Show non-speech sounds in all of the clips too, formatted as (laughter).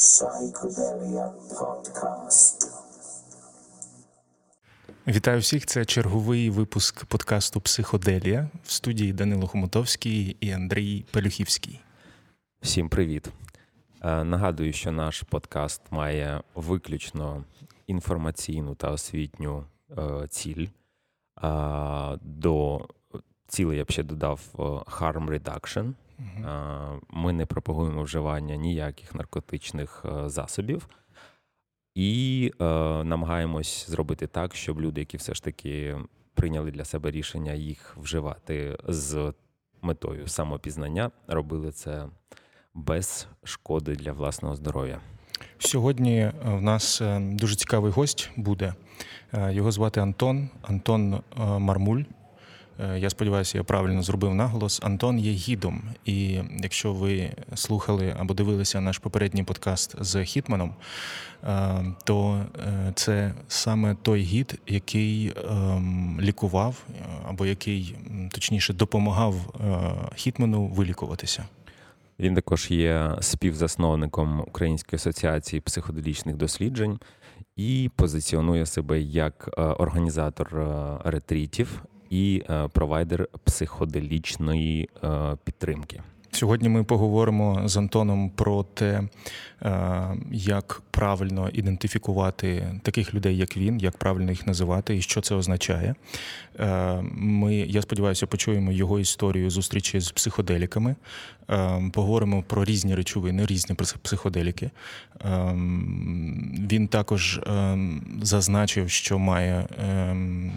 Psychedelia Podcast. Вітаю всіх! Це черговий випуск подкасту Психоделія в студії Данило Хомутовський і Андрій Пелюхівський. Всім привіт. Е, нагадую, що наш подкаст має виключно інформаційну та освітню е, ціль. До цілей я б ще додав е, harm reduction. Ми не пропагуємо вживання ніяких наркотичних засобів і намагаємось зробити так, щоб люди, які все ж таки прийняли для себе рішення їх вживати з метою самопізнання, робили це без шкоди для власного здоров'я. Сьогодні е, в нас е, дуже цікавий гость буде. Е, його звати Антон, Антон Мармуль. Я сподіваюся, я правильно зробив наголос. Антон є гідом. І якщо ви слухали або дивилися наш попередній подкаст з Хітманом, то це саме той гід, який ем, лікував або який точніше допомагав Хітману вилікуватися. Він також є співзасновником Української асоціації психоделічних досліджень і позиціонує себе як е, організатор е, ретрітів і е, провайдер психоделічної підтримки. Сьогодні ми поговоримо з Антоном про те, як правильно ідентифікувати таких людей, як він, як правильно їх називати і що це означає. Ми, я сподіваюся, почуємо його історію зустрічі з психоделіками, Ем, поговоримо про різні речовини, різні психоделіки. Він також зазначив, що має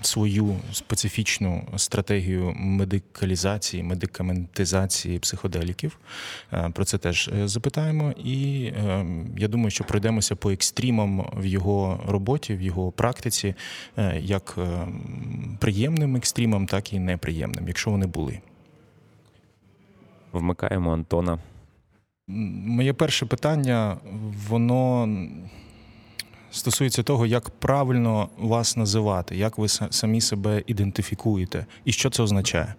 свою специфічну стратегію медикалізації, медикаментизації психоделіків. Е, про це теж е, запитаємо. І я думаю, що пройдемося по екстрімам в його роботі, в його практиці, е, як приємним екстримам, так і неприємним, якщо вони були. Вмикаємо Антона. Моє перше питання, воно стосується того, як правильно вас називати, як ви самі себе ідентифікуєте, і що це означає?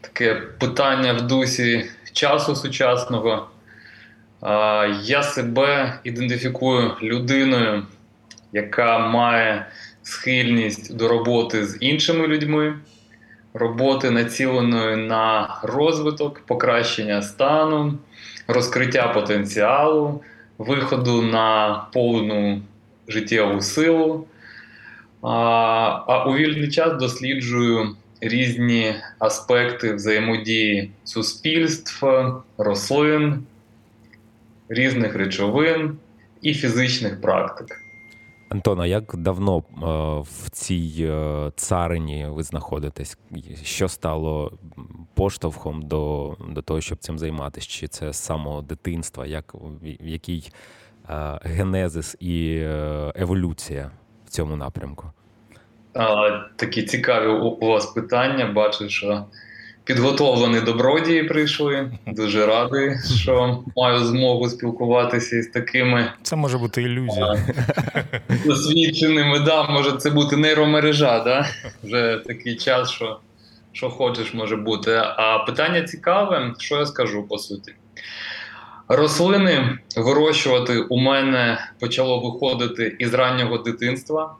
Таке питання в дусі часу сучасного. Я себе ідентифікую людиною, яка має схильність до роботи з іншими людьми роботи націленої на розвиток, покращення стану, розкриття потенціалу, виходу на повну життєву силу. А у вільний час досліджую різні аспекти взаємодії суспільств, рослин, різних речовин і фізичних практик. Антона, як давно е, в цій е, царині ви знаходитесь? Що стало поштовхом до до того, щоб цим займатися? Чи це з самого дитинства? Як, Який е, генезис і еволюція в цьому напрямку? Такі цікаві у вас питання. Бачу, що підготовлені добродії прийшли. Дуже радий, що маю змогу спілкуватися із такими. Це може бути ілюзія. Досвідченими, да, може це бути нейромережа, да? вже такий час, що що хочеш, може бути. А питання цікаве, що я скажу по суті. Рослини вирощувати у мене почало виходити із раннього дитинства.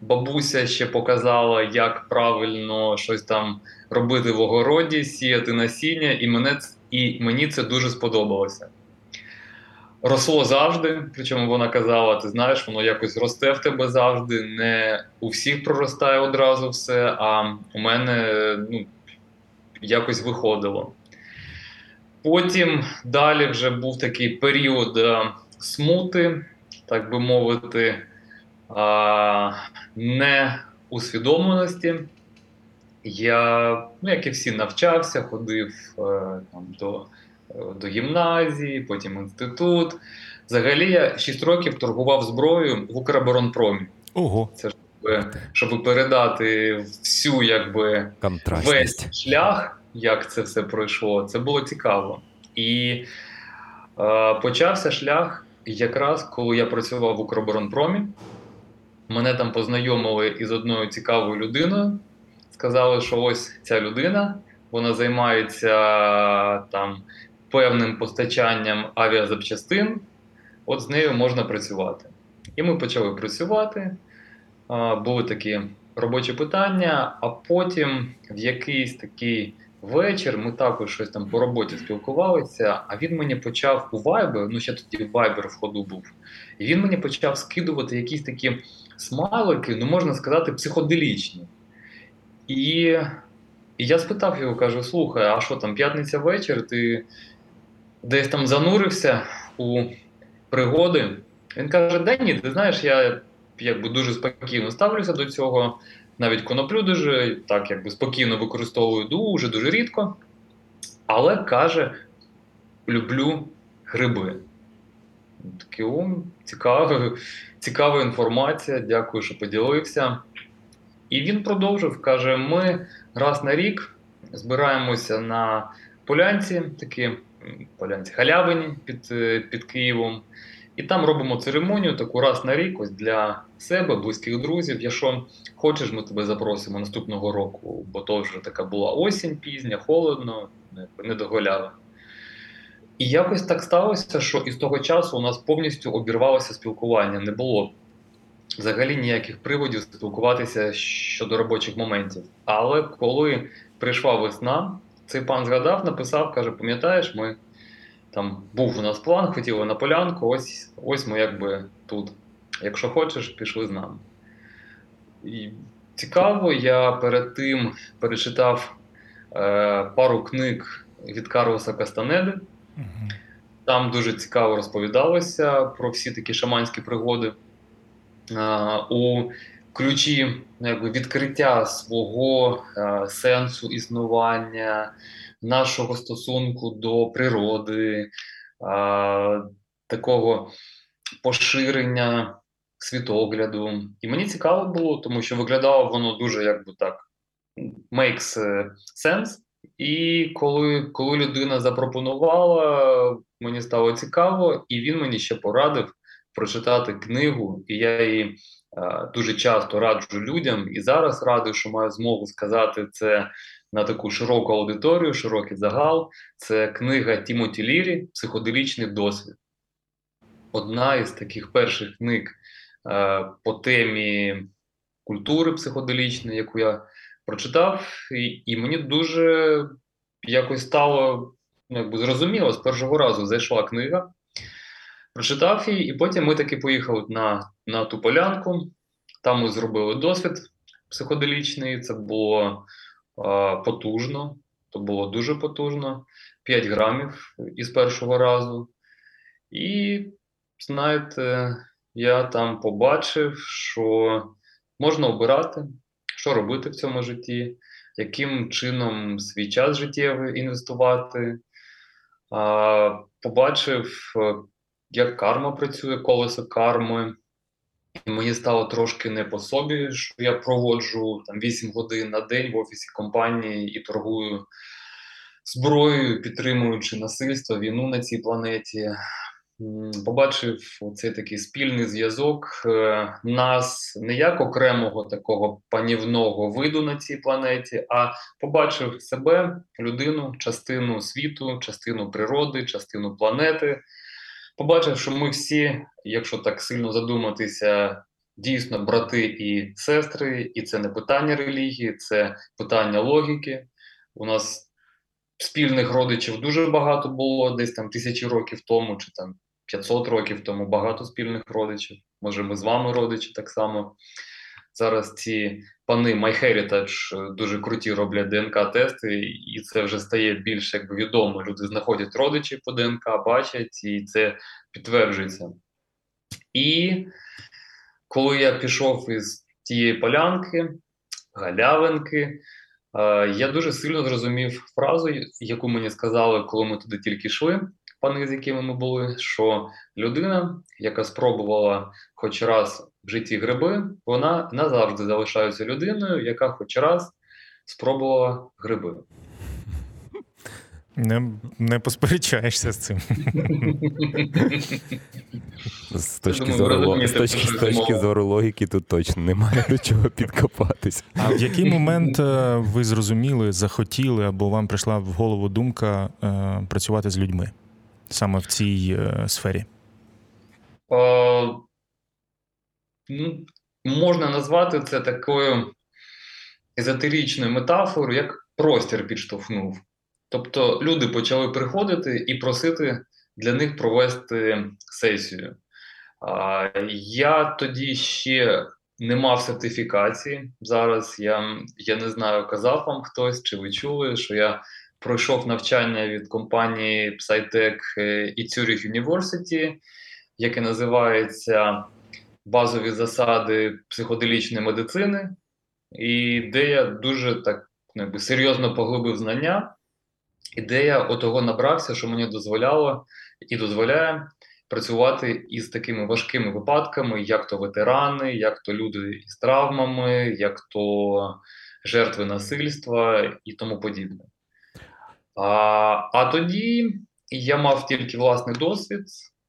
Бабуся ще показала, як правильно щось там робити в огороді, сіяти насіння, і мене, і мені це дуже сподобалося. Росло завжди, причому вона казала: ти знаєш, воно якось росте в тебе завжди. Не у всіх проростає одразу все, а у мене ну, якось виходило. Потім далі вже був такий період смути, так би мовити неусвідомленості. Я, ну, як і всі, навчався, ходив е, там, до до гімназії, потім інститут. Взагалі, я 6 років торгував зброєю в Укроборонпромі. Ого. Це щоб, щоб передати всю якби весь шлях, як це все пройшло. Це було цікаво. І е, почався шлях якраз коли я працював в Укроборонпромі. Мене там познайомили із одною цікавою людиною. Сказали, що ось ця людина, вона займається там певним постачанням авіазапчастин от з нею можна працювати. І ми почали працювати. Були такі робочі питання, а потім в якийсь такий вечір ми також щось там по роботі спілкувалися, а він мені почав у Viber, ну ще тоді Viber в ходу був, і він мені почав скидувати якісь такі смайлики, ну можна сказати, психоделічні. І і я спитав його, кажу: слухай, а що там, п'ятниця вечір, ти десь там занурився у пригоди? Він каже: Да ні, ти знаєш, я якби дуже спокійно ставлюся до цього. Навіть коноплю дуже так якби спокійно використовую дуже дуже рідко. Але каже: люблю гриби. Такий цікава, цікава інформація, дякую, що поділився. І він продовжив, каже: ми раз на рік збираємося на полянці, такі полянці халявині під, під Києвом. І там робимо церемонію таку раз на рік ось для себе, близьких друзів. Якщо хочеш, ми тебе запросимо наступного року, бо то вже така була осінь пізня, холодно, не доголяла. І якось так сталося, що із того часу у нас повністю обірвалося спілкування. Не було взагалі ніяких приводів спілкуватися щодо робочих моментів. Але коли прийшла весна, цей пан згадав, написав, каже: пам'ятаєш, ми там був у нас план, хотіли на полянку, ось ось ми якби тут. Якщо хочеш, пішли з нами. І Цікаво, я перед тим перечитав е, пару книг від Карлоса Кастанеди. Угу. Там дуже цікаво розповідалося про всі такі шаманські пригоди. У ключі ну, якби, відкриття свого сенсу існування, нашого стосунку до природи, такого поширення світогляду. І мені цікаво було, тому що виглядало воно дуже якби так makes е, sense. І коли коли людина запропонувала, мені стало цікаво, і він мені ще порадив прочитати книгу, і я її а, дуже часто раджу людям, і зараз радий, що маю змогу сказати це на таку широку аудиторію, широкий загал. Це книга Тімоті Лірі Психоделічний досвід. Одна із таких перших книг е, по темі культури психоделічної, яку я прочитав, і, і мені дуже якось стало ну, якби зрозуміло, з першого разу зайшла книга. Прочитав її, і потім ми таки поїхали на на ту полянку. Там ми зробили досвід психоделічний. Це було потужно, то було дуже потужно. 5 грамів із першого разу. І, знаєте, я там побачив, що можна обирати, що робити в цьому житті, яким чином свій час життєвий інвестувати. Побачив, як карма працює, колесо карми. І мені стало трошки не по собі, що я проводжу там 8 годин на день в офісі компанії і торгую зброєю, підтримуючи насильство, війну на цій планеті. Побачив цей такий спільний зв'язок е, нас не як окремого такого панівного виду на цій планеті, а побачив себе, людину, частину світу, частину природи, частину планети побачив, що ми всі, якщо так сильно задуматися, дійсно брати і сестри, і це не питання релігії, це питання логіки. У нас спільних родичів дуже багато було, десь там тисячі років тому, чи там 500 років тому багато спільних родичів. Може, ми з вами родичі так само. Зараз ці пани MyHeritage е, дуже круті роблять ДНК-тести, і це вже стає більш якби відомо. Люди знаходять родичів по ДНК, бачать, і це підтверджується. І коли я пішов із тієї полянки, галявинки, е, я дуже сильно зрозумів фразу, яку мені сказали, коли ми туди тільки йшли, пани, з якими ми були, що людина, яка спробувала хоч раз в житті гриби, вона назавжди залишається людиною, яка хоч раз спробувала гриби. Не не посперечаєшся з цим. З точки зору з точки, з точки зору логіки, тут точно немає до чого підкопатись. А в який момент е, ви зрозуміли, захотіли або вам прийшла в голову думка е, працювати з людьми саме в цій е, сфері? Е, ну, можна назвати це такою езотеричною метафорою, як простір підштовхнув. Тобто люди почали приходити і просити для них провести сесію. Я тоді ще не мав сертифікації. Зараз я я не знаю, казав вам хтось, чи ви чули, що я пройшов навчання від компанії Psytech е, і Zurich University, яке називається Базові засади психоделічної медицини, і де я дуже так якби, серйозно поглибив знання, і де я отого набрався, що мені дозволяло і дозволяє працювати із такими важкими випадками, як то ветерани, як то люди із травмами, як то жертви насильства і тому подібне. А, А тоді я мав тільки власний досвід.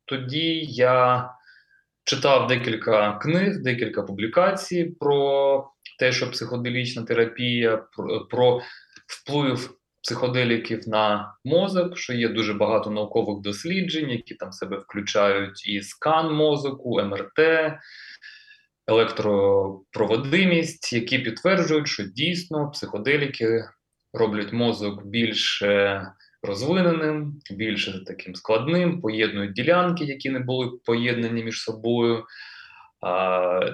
Тоді я читав декілька книг, декілька публікацій про те, що психоделічна терапія, про, вплив психоделіків на мозок, що є дуже багато наукових досліджень, які там себе включають і скан мозоку, МРТ, електропроводимість, які підтверджують, що дійсно психоделіки роблять мозок більш розвиненим, більш таким складним, поєднують ділянки, які не були поєднані між собою.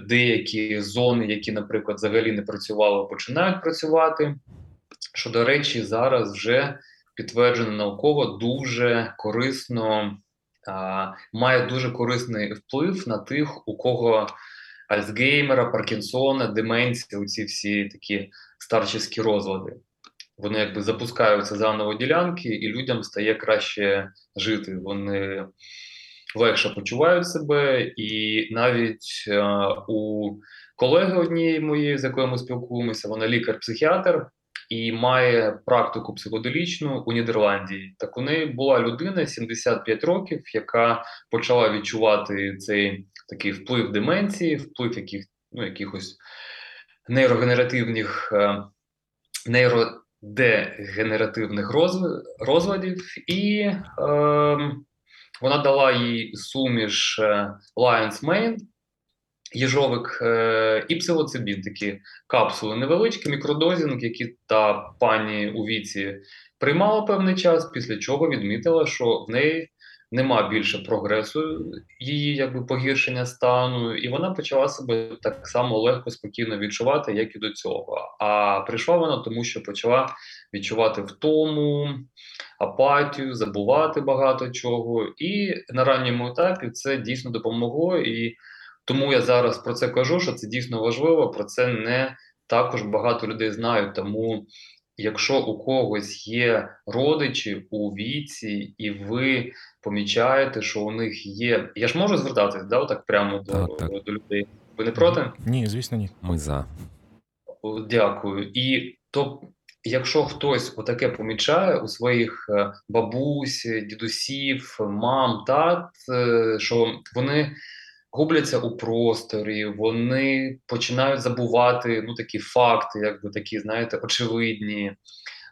Деякі зони, які, наприклад, взагалі не працювали, починають працювати що, до речі, зараз вже підтверджено науково дуже корисно, має дуже корисний вплив на тих, у кого Альцгеймера, Паркінсона, деменція, оці всі такі старчівські розлади. Вони якби запускаються заново ділянки, і людям стає краще жити. Вони легше почувають себе, і навіть е, у колеги однієї моєї, з якою ми спілкуємося, вона лікар-психіатр і має практику психоделічну у Нідерландії. Так у неї була людина 75 років, яка почала відчувати цей такий вплив деменції, вплив яких, ну, якихось нейрогенеративних е, нейродегенеративних розладів, і е, вона дала їй суміш е, Lions Mane, їжовик е, і псилоцибін, такі капсули невеличкі, мікродозінг, які та пані у віці приймала певний час, після чого відмітила, що в неї нема більше прогресу, її якби погіршення стану, і вона почала себе так само легко, спокійно відчувати, як і до цього. А прийшла вона тому, що почала відчувати втому, апатію, забувати багато чого. І на ранньому етапі це дійсно допомогло. і тому я зараз про це кажу, що це дійсно важливо. Про це не також багато людей знають. Тому, якщо у когось є родичі у віці, і ви помічаєте, що у них є. Я ж можу звертатись, да, отак прямо до, так, так. до людей. Ви не проти? Ні, звісно, ні. Ми за. Дякую. І то, якщо хтось отаке помічає у своїх е, бабусь, дідусів, мам, тат, е, що вони губляться у просторі, вони починають забувати ну, такі факти, якби такі, знаєте, очевидні.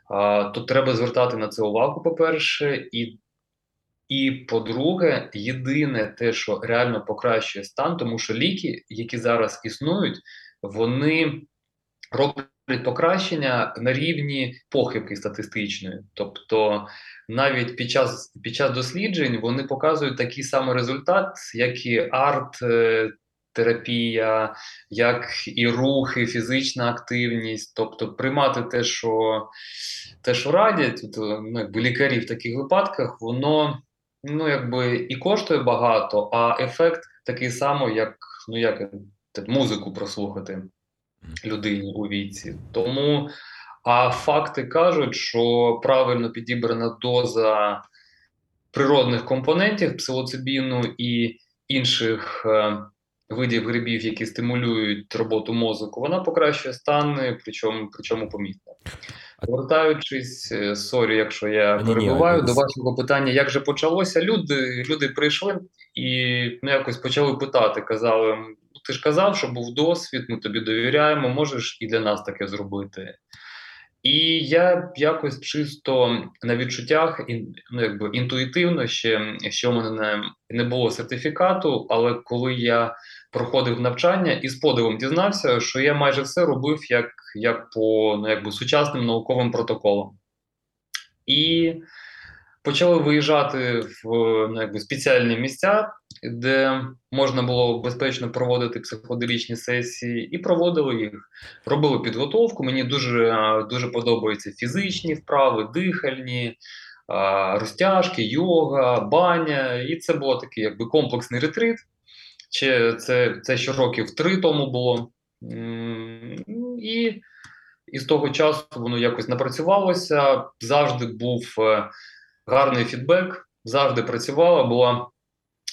А, То треба звертати на це увагу, по-перше, і, і по-друге, єдине те, що реально покращує стан, тому що ліки, які зараз існують, вони роблять покращення на рівні похибки статистичної. Тобто навіть під час під час досліджень вони показують такий самий результат, як і арт-терапія, як і рухи, фізична активність, тобто приймати те, що те, що радять, ну, якби лікарі в таких випадках, воно ну, якби і коштує багато, а ефект такий самий, як ну, як музику прослухати людині у віці. Тому а факти кажуть, що правильно підібрана доза природних компонентів псилоцибіну і інших е, видів грибів, які стимулюють роботу мозку, вона покращує стан, причому причому помітно. Повертаючись, е, сорі, якщо я перебуваю до вашого питання, як же почалося? Люди люди прийшли і ну, якось почали питати. Казали: ти ж казав, що був досвід, ми тобі довіряємо, можеш і для нас таке зробити. І я якось чисто на відчуттях, ну якби інтуїтивно ще ще в мене не, не було сертифікату, але коли я проходив навчання і з подивом дізнався, що я майже все робив як як по ну, якби, сучасним науковим протоколам. І почали виїжджати в ну, якби, спеціальні місця, де можна було безпечно проводити психоделічні сесії, і проводили їх. Робили підготовку. Мені дуже дуже подобаються фізичні вправи, дихальні, розтяжки, йога, баня. І це було такий якби комплексний ретрит. Чи це це ще років три тому було. І і з того часу воно якось напрацювалося. Завжди був е, гарний фідбек, завжди працювала. Була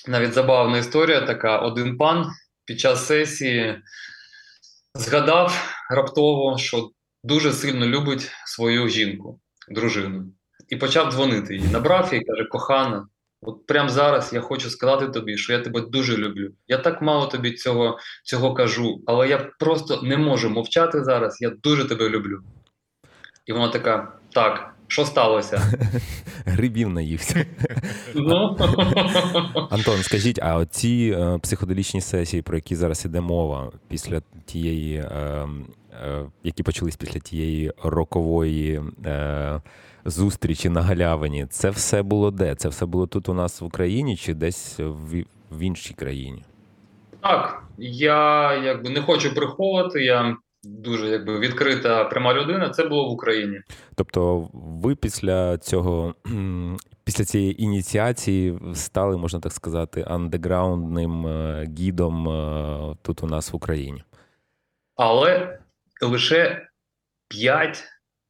навіть забавна історія. Така один пан під час сесії згадав раптово, що дуже сильно любить свою жінку, дружину, і почав дзвонити їй. Набрав і каже: Кохана, от прямо зараз я хочу сказати тобі, що я тебе дуже люблю. Я так мало тобі цього, цього кажу, але я просто не можу мовчати зараз. Я дуже тебе люблю. І вона така: так. Що сталося? (laughs) Грибів наївся. Ну. (laughs) Антон, скажіть, а оці е, психоделічні сесії, про які зараз іде мова, після тієї, е, е, які почались після тієї рокової е, зустрічі на галявині, це все було де? Це все було тут у нас в Україні чи десь в, в іншій країні? Так, я якби не хочу приховувати. Я дуже якби відкрита пряма людина. Це було в Україні. Тобто, ви після цього, після цієї ініціації стали, можна так сказати, андеграундним е, гідом е, тут у нас в Україні. Але лише 5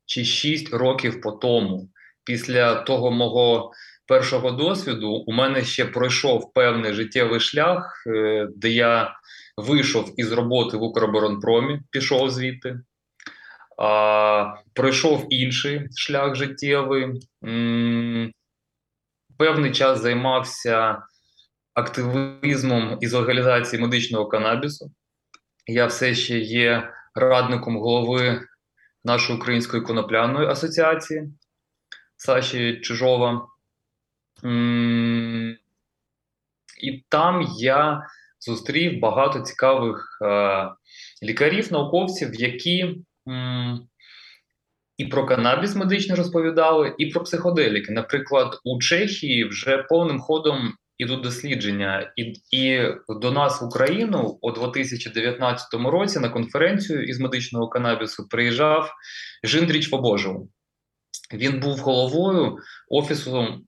чи 6 років по тому, після того мого першого досвіду, у мене ще пройшов певний життєвий шлях, е, де я вийшов із роботи в Укроборонпромі, пішов звідти. А, Пройшов інший шлях життєвий. Певний час займався активізмом із легалізації медичного канабісу. Я все ще є радником голови нашої української конопляної асоціації Саші Чижова. І там я зустрів багато цікавих е, лікарів, науковців, які м, і про канабіс медичний розповідали, і про психоделіки. Наприклад, у Чехії вже повним ходом ідуть дослідження, і і до нас в Україну у 2019 році на конференцію із медичного канабісу приїжджав Жиндріч Побожов. Він був головою офісу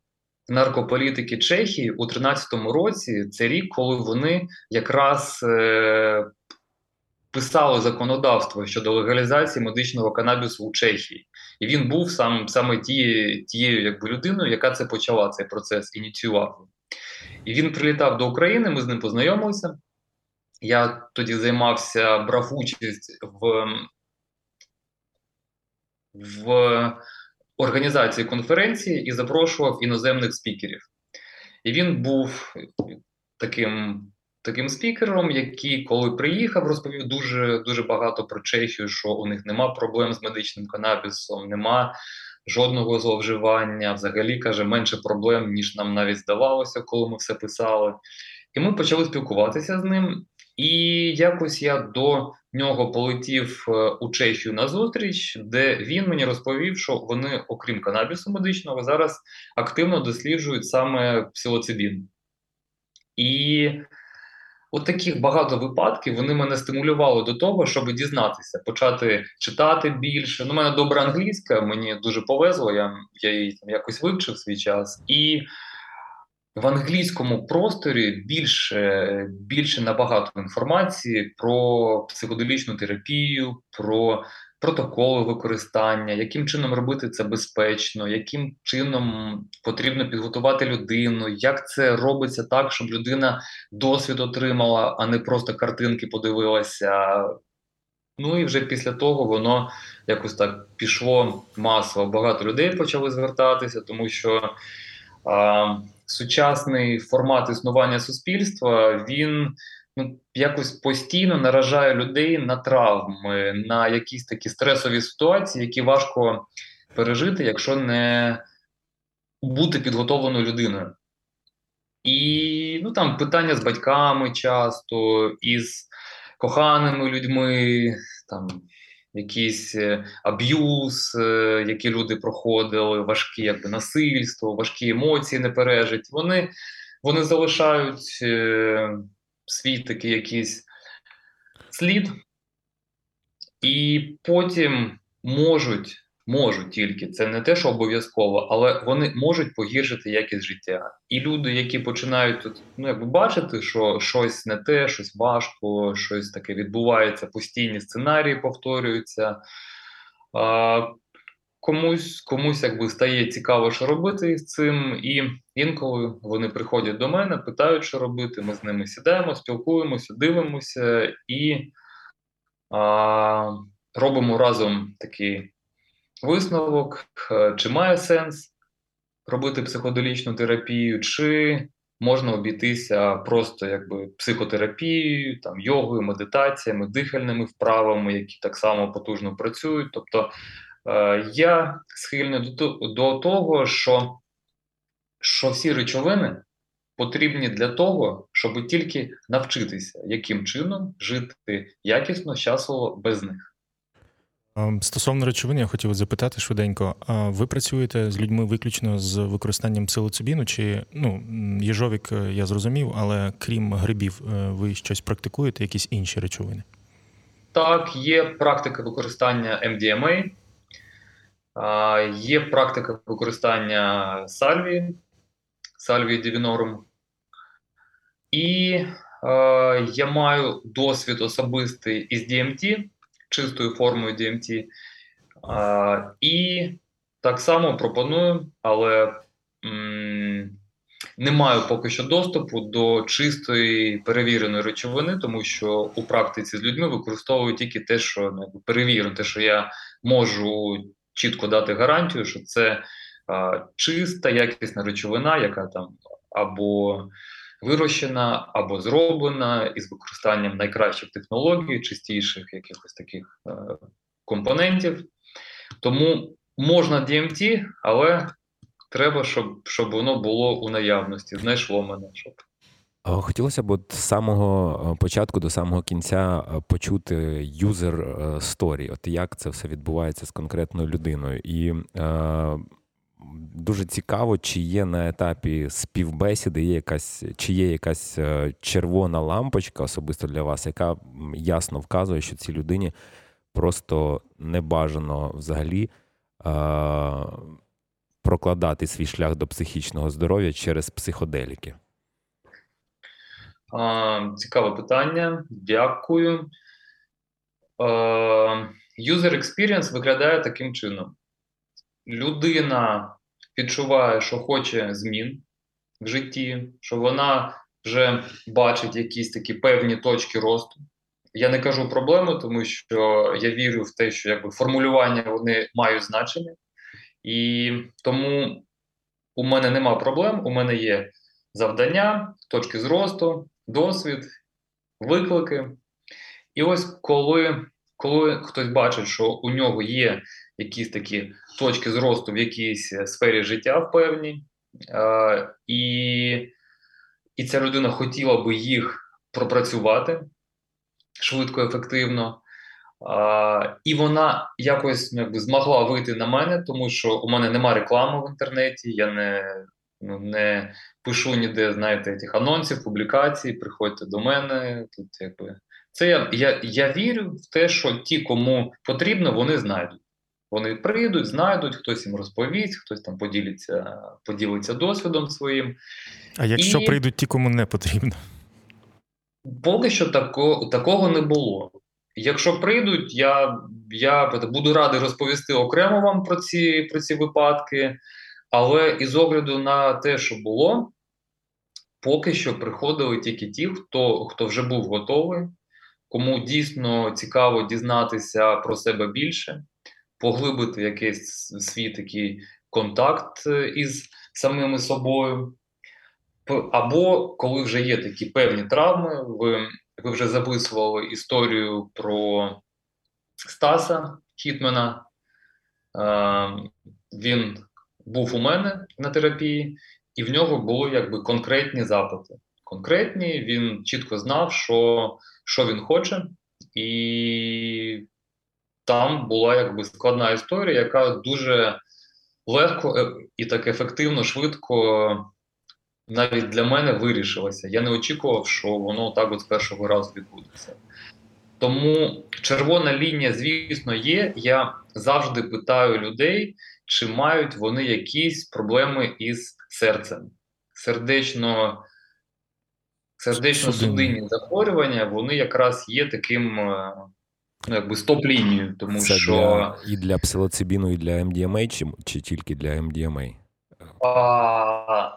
наркополітики Чехії у 2013 році. Це рік, коли вони якраз е, писали законодавство щодо легалізації медичного канабісу у Чехії, і він був сам саме тією, тією якби людиною, яка це почала цей процес ініціював. І він прилітав до України. Ми з ним познайомилися. Я тоді займався, брав участь в. В організації конференції і запрошував іноземних спікерів. І він був таким таким спікером, який, коли приїхав, розповів дуже дуже багато про Чехію, що у них нема проблем з медичним канабісом, нема жодного зловживання. Взагалі каже, менше проблем, ніж нам навіть здавалося, коли ми все писали. І ми почали спілкуватися з ним. І якось я до нього полетів е, у Чехію на зустріч, де він мені розповів, що вони, окрім канабісу медичного, зараз активно досліджують саме псилоцибін. І от таких багато випадків вони мене стимулювали до того, щоб дізнатися, почати читати більше. Ну, у мене добра англійська, мені дуже повезло, я я її там якось вивчив свій час. І в англійському просторі більше більше набагато інформації про психоделічну терапію, про протоколи використання, яким чином робити це безпечно, яким чином потрібно підготувати людину, як це робиться так, щоб людина досвід отримала, а не просто картинки подивилася. Ну і вже після того воно якось так пішло масово. Багато людей почали звертатися, тому що. А, сучасний формат існування суспільства він ну, якось постійно наражає людей на травми, на якісь такі стресові ситуації, які важко пережити, якщо не бути підготовленою людиною. І ну, там питання з батьками часто, із коханими людьми, там якийсь е, аб'юз, е, які люди проходили, важкі якби насильство, важкі емоції не пережить. Вони вони залишають е, свій такий якийсь слід, і потім можуть, можуть тільки це не те, що обов'язково, але вони можуть погіршити якість життя. І люди, які починають тут ну, якби бачити, що щось не те, щось важко, щось таке відбувається, постійні сценарії повторюються. А, Комусь комусь якби стає цікаво, що робити з цим, і інколи вони приходять до мене, питають, що робити. Ми з ними сідаємо, спілкуємося, дивимося і а, робимо разом такий висновок, е, чи має сенс робити психоделічну терапію, чи можна обійтися просто якби психотерапією, там йогою, медитаціями, дихальними вправами, які так само потужно працюють. Тобто е, я схильний до, до того, що, що всі речовини. Потрібні для того, щоб тільки навчитися, яким чином жити якісно, щасливо без них. Стосовно речовин, я хотів запитати швиденько. А ви працюєте з людьми виключно з використанням псилоцибіну? Чи ну їжовік е, я зрозумів, але крім грибів, е, ви щось практикуєте, якісь інші речовини? Так, є практика використання MDMA, є практика використання сальвії, сальвії дівінорум. І е, я маю досвід особистий із DMT чистою формою DMT. А, І так само пропоную, але м, не маю поки що доступу до чистої перевіреної речовини, тому що у практиці з людьми використовую тільки те, що ну, перевірено, те, що я можу чітко дати гарантію, що це а, чиста, якісна речовина, яка там або вирощена або зроблена із використанням найкращих технологій, чистіших якихось таких е, компонентів. Тому можна DMT, але треба, щоб щоб воно було у наявності, знайшло мене. щоб. Хотілося б от з самого е, початку до самого кінця е, почути юзер story, от як це все відбувається з конкретною людиною. І е, Дуже цікаво, чи є на етапі співбесіди, є якась, чи є якась е, червона лампочка особисто для вас, яка ясно вказує, що цій людині просто не бажано взагалі а, прокладати свій шлях до психічного здоров'я через психоделіки? А, Цікаве питання. Дякую. User experience виглядає таким чином людина відчуває, що хоче змін в житті, що вона вже бачить якісь такі певні точки росту. Я не кажу проблеми, тому що я вірю в те, що якби формулювання вони мають значення, і тому у мене нема проблем. У мене є завдання, точки зросту, досвід, виклики. І ось коли коли хтось бачить, що у нього є якісь такі точки зросту в якійсь е, сфері життя в певній, е, і і ця людина хотіла би їх пропрацювати швидко, ефективно. Uh, і вона якось ну, якби змогла вийти на мене, тому що у мене нема реклами в інтернеті, я не ну, не пишу ніде, знаєте, тих анонсів, публікацій, приходьте до мене. Тут якби це я, я, я вірю в те, що ті, кому потрібно, вони знайдуть. Вони прийдуть, знайдуть, хтось їм розповість, хтось там поділиться поділиться досвідом своїм. А якщо І... прийдуть ті, кому не потрібно? Поки що тако, такого не було. Якщо прийдуть, я я буду радий розповісти окремо вам про ці про ці випадки, але із огляду на те, що було, поки що приходили тільки ті, хто, хто вже був готовий, кому дійсно цікаво дізнатися про себе більше поглибити якийсь свій такий контакт е, із самими собою, або коли вже є такі певні травми, ви, ви вже записували історію про Стаса Хітмена. Е, він був у мене на терапії, і в нього були якби конкретні запити. Конкретні, він чітко знав, що, що він хоче, і там була якби складна історія, яка дуже легко е, і так ефективно, швидко навіть для мене вирішилася. Я не очікував, що воно так от з першого разу відбудеться. Тому червона лінія, звісно, є. Я завжди питаю людей, чи мають вони якісь проблеми із серцем. Сердечно сердечно-судинні захворювання, вони якраз є таким ну, якби стоп-лінією, тому Це що для, і для псилоцибіну, і для MDMA, чи, чи тільки для MDMA? а,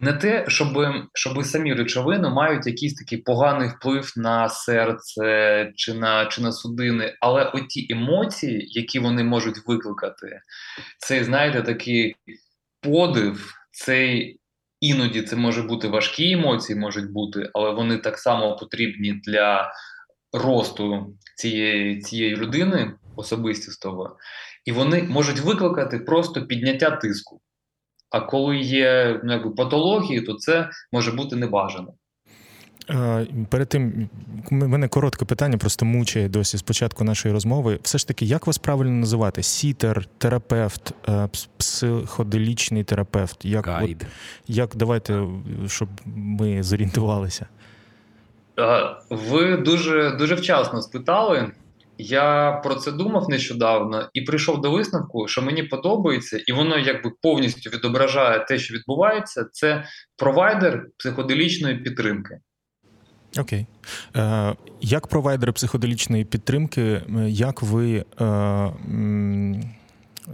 не те, щоб щоб самі речовини мають якийсь такий поганий вплив на серце чи на чи на судини, але оті емоції, які вони можуть викликати, цей, знаєте, такий подив, цей іноді це може бути важкі емоції, можуть бути, але вони так само потрібні для росту цієї, цієї людини особистістого, і вони можуть викликати просто підняття тиску. А коли є ну, якби, патології, то це може бути небажано. Перед тим мене коротке питання, просто мучає досі з початку нашої розмови. Все ж таки, як вас правильно називати? Сітер, терапевт, е, психоделічний терапевт? Як Гайд. От, як давайте, щоб ми зорієнтувалися? Ви дуже дуже вчасно спитали. Я про це думав нещодавно і прийшов до висновку, що мені подобається, і воно якби повністю відображає те, що відбувається. Це провайдер психоделічної підтримки. Окей. Е, Як провайдер психоделічної підтримки, як ви. Е,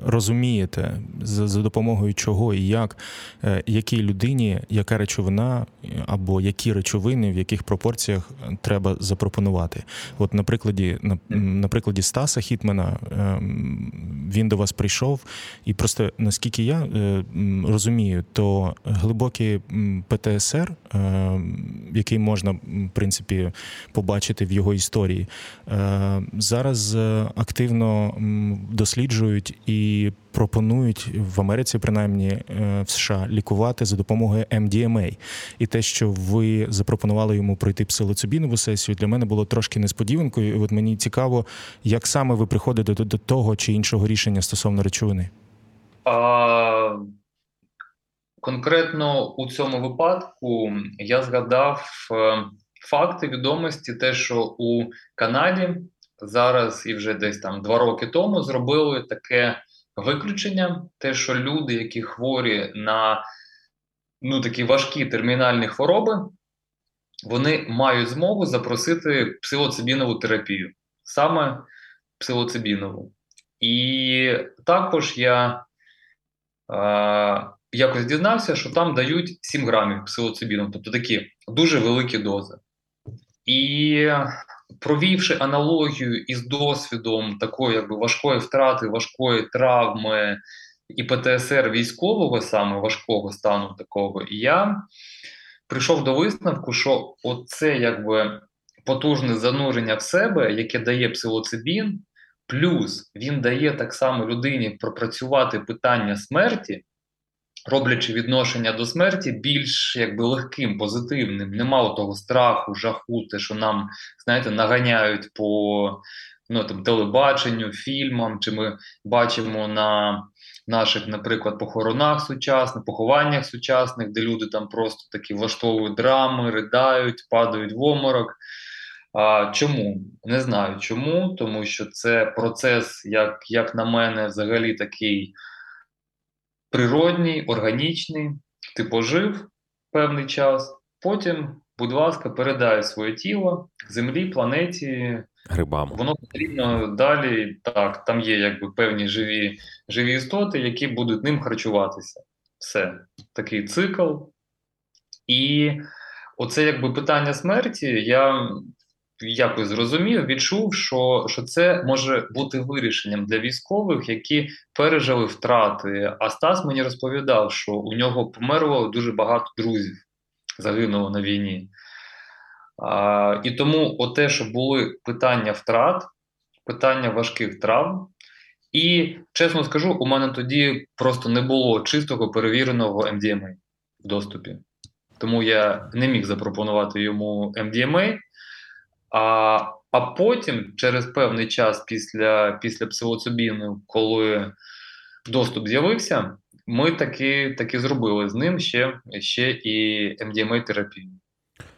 розумієте, за, за допомогою чого і як, е, якій людині, яка речовина або які речовини, в яких пропорціях треба запропонувати. От на прикладі на, на прикладі Стаса Хітмена ем, він до вас прийшов, і просто наскільки я е, розумію, то глибокий ПТСР, ем, який можна в принципі побачити в його історії, е, зараз активно досліджують і і пропонують в Америці, принаймні е, в США, лікувати за допомогою MDMA. І те, що ви запропонували йому пройти псилоцибінову сесію, для мене було трошки несподіванкою. І От мені цікаво, як саме ви приходите до, до того чи іншого рішення стосовно речовини. А... Конкретно у цьому випадку я згадав е, факти відомості, те, що у Канаді зараз і вже десь там два роки тому зробили таке виключення, те, що люди, які хворі на ну, такі важкі термінальні хвороби, вони мають змогу запросити псилоцибінову терапію, саме псилоцибінову. І також я е, якось дізнався, що там дають 7 грамів псилоцибіну, тобто такі дуже великі дози. І провівши аналогію із досвідом такої якби важкої втрати, важкої травми і ПТСР військового, саме важкого стану такого, я прийшов до висновку, що оце якби потужне занурення в себе, яке дає псилоцибін, плюс він дає так само людині пропрацювати питання смерті роблячи відношення до смерті більш якби легким, позитивним. Нема того страху, жаху, те, що нам знаєте, наганяють по ну, там, телебаченню, фільмам, чи ми бачимо на наших, наприклад, похоронах сучасних, похованнях сучасних, де люди там просто такі влаштовують драми, придають, падають в оморок. А, Чому? Не знаю чому, тому що це процес, як як на мене, взагалі такий природній, органічний, ти пожив певний час, потім, будь ласка, передай своє тіло землі, планеті. Грибам. Воно потрібно далі. Так, там є якби певні живі живі істоти, які будуть ним харчуватися. Все, такий цикл. І оце якби питання смерті. Я якось зрозумів, відчув, що що це може бути вирішенням для військових, які пережили втрати. А Стас мені розповідав, що у нього померло дуже багато друзів, загинуло на війні. А, І тому те, що були питання втрат, питання важких травм. І чесно скажу, у мене тоді просто не було чистого перевіреного MDMA в доступі. Тому я не міг запропонувати йому MDMA. А а потім, через певний час після після псилоцибіну, коли доступ з'явився, ми таки таки зробили з ним ще ще і MDMA-терапію.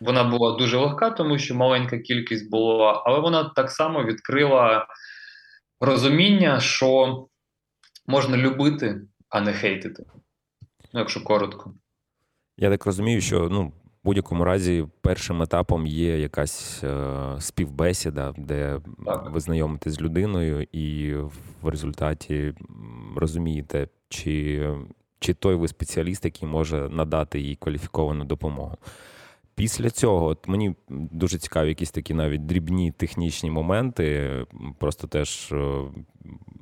Вона була дуже легка, тому що маленька кількість була, але вона так само відкрила розуміння, що можна любити, а не хейтити. Ну, якщо коротко. Я так розумію, що ну, в будь-якому разі першим етапом є якась е, співбесіда, де так. ви знайомитесь з людиною, і в результаті розумієте, чи, чи той ви спеціаліст, який може надати їй кваліфіковану допомогу. Після цього от мені дуже цікаві якісь такі навіть дрібні технічні моменти, просто теж е,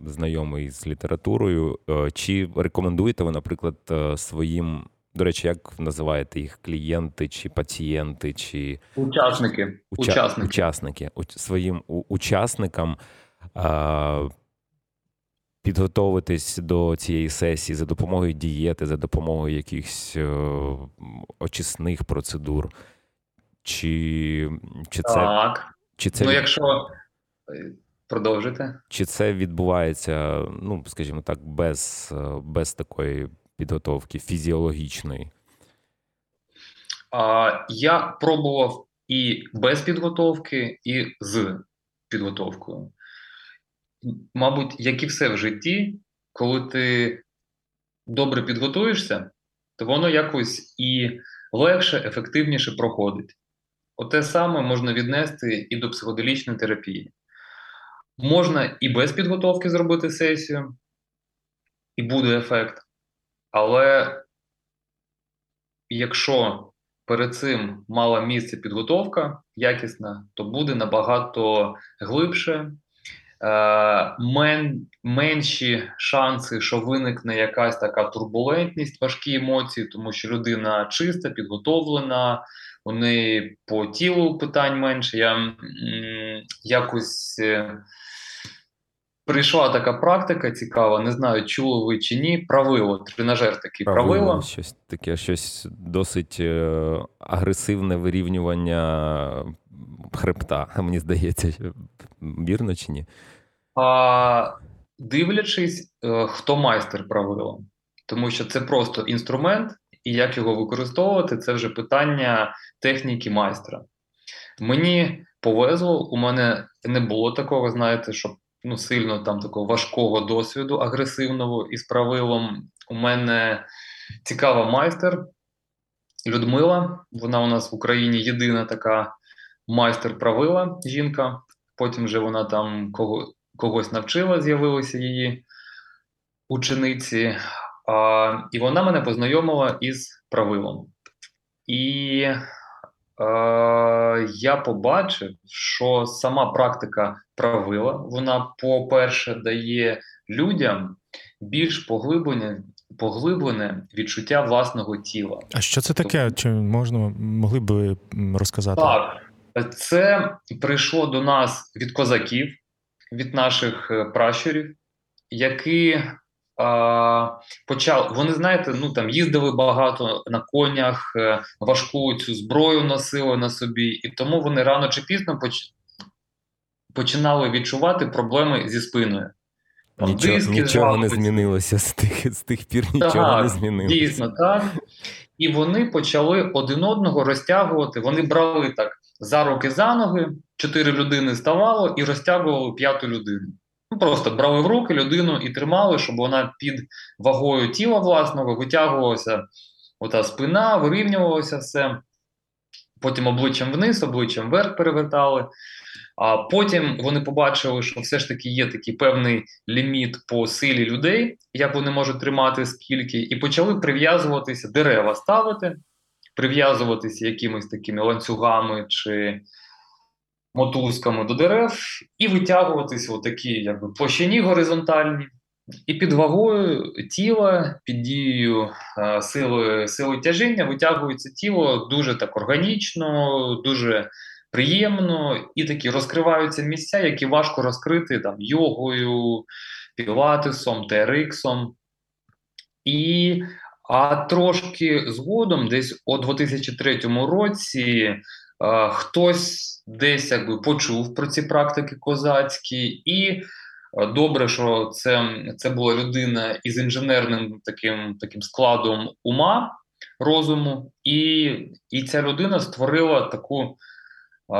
знайомий з літературою. Е, чи рекомендуєте ви, наприклад, своїм, до речі, як називаєте їх клієнти чи пацієнти, чи учасники Уча... учасники, учасники. своїм учасникам підготовитись до цієї сесії за допомогою дієти, за допомогою якихось е, очисних процедур? Чи чи це так. Чи це ну, якщо е, продовжити? Чи це відбувається, ну скажімо так, без, е, без такої підготовки фізіологічної? Я пробував і без підготовки, і з підготовкою мабуть, як і все в житті, коли ти добре підготуєшся, то воно якось і легше, ефективніше проходить. Оте саме можна віднести і до психоделічної терапії. Можна і без підготовки зробити сесію, і буде ефект. Але якщо перед цим мала місце підготовка якісна, то буде набагато глибше, Е, мен, менші шанси, що виникне якась така турбулентність, важкі емоції, тому що людина чиста, підготовлена, у неї по тілу питань менше. Я якось е, прийшла така практика цікава, не знаю, чули ви чи ні. Правило, тренажер такий правило. правило. Щось таке, щось досить е, агресивне вирівнювання хребта, (laughs) мені здається, вірно чи ні? А, Дивлячись, е, хто майстер правила, тому що це просто інструмент, і як його використовувати, це вже питання техніки майстра. Мені повезло, у мене не було такого, знаєте, щоб ну, сильно там такого важкого досвіду, агресивного із правилом. У мене цікава майстер Людмила. Вона у нас в Україні єдина така майстер правила жінка. Потім вже вона там кого, когось навчила, з'явилися її учениці, а, і вона мене познайомила із правилом. І я побачив, що сама практика правила, вона, по-перше, дає людям більш поглиблене, поглиблене відчуття власного тіла. А що це таке? Чи можна могли б розказати? Так. Це прийшло до нас від козаків, від наших е, пращурів, які а, почали, вони знаєте, ну там їздили багато на конях, е, важку цю зброю носили на собі, і тому вони рано чи пізно поч... починали відчувати проблеми зі спиною. Нічого диски, нічого не змінилося з тих з тих пір, нічого так, не змінилося. Дійсно, так. І вони почали один одного розтягувати. Вони брали так за руки за ноги, чотири людини ставало і розтягували п'яту людину. Ну, Просто брали в руки людину і тримали, щоб вона під вагою тіла власного витягувалася ота спина, вирівнювалося все. Потім обличчям вниз, обличчям вверх перевертали. А потім вони побачили, що все ж таки є такий певний ліміт по силі людей, як вони можуть тримати скільки, і почали прив'язуватися дерева ставити, прив'язуватися якимись такими ланцюгами чи мотузками до дерев і витягуватися в такі якби площині горизонтальні. І під вагою тіла, під дією е, сили сили тяжіння витягується тіло дуже так органічно, дуже приємно, і такі розкриваються місця, які важко розкрити там йогою, пілатесом, TRX. І а трошки згодом, десь у 2003 році, хтось десь якби почув про ці практики козацькі, і добре, що це це була людина із інженерним таким таким складом ума, розуму, і, і ця людина створила таку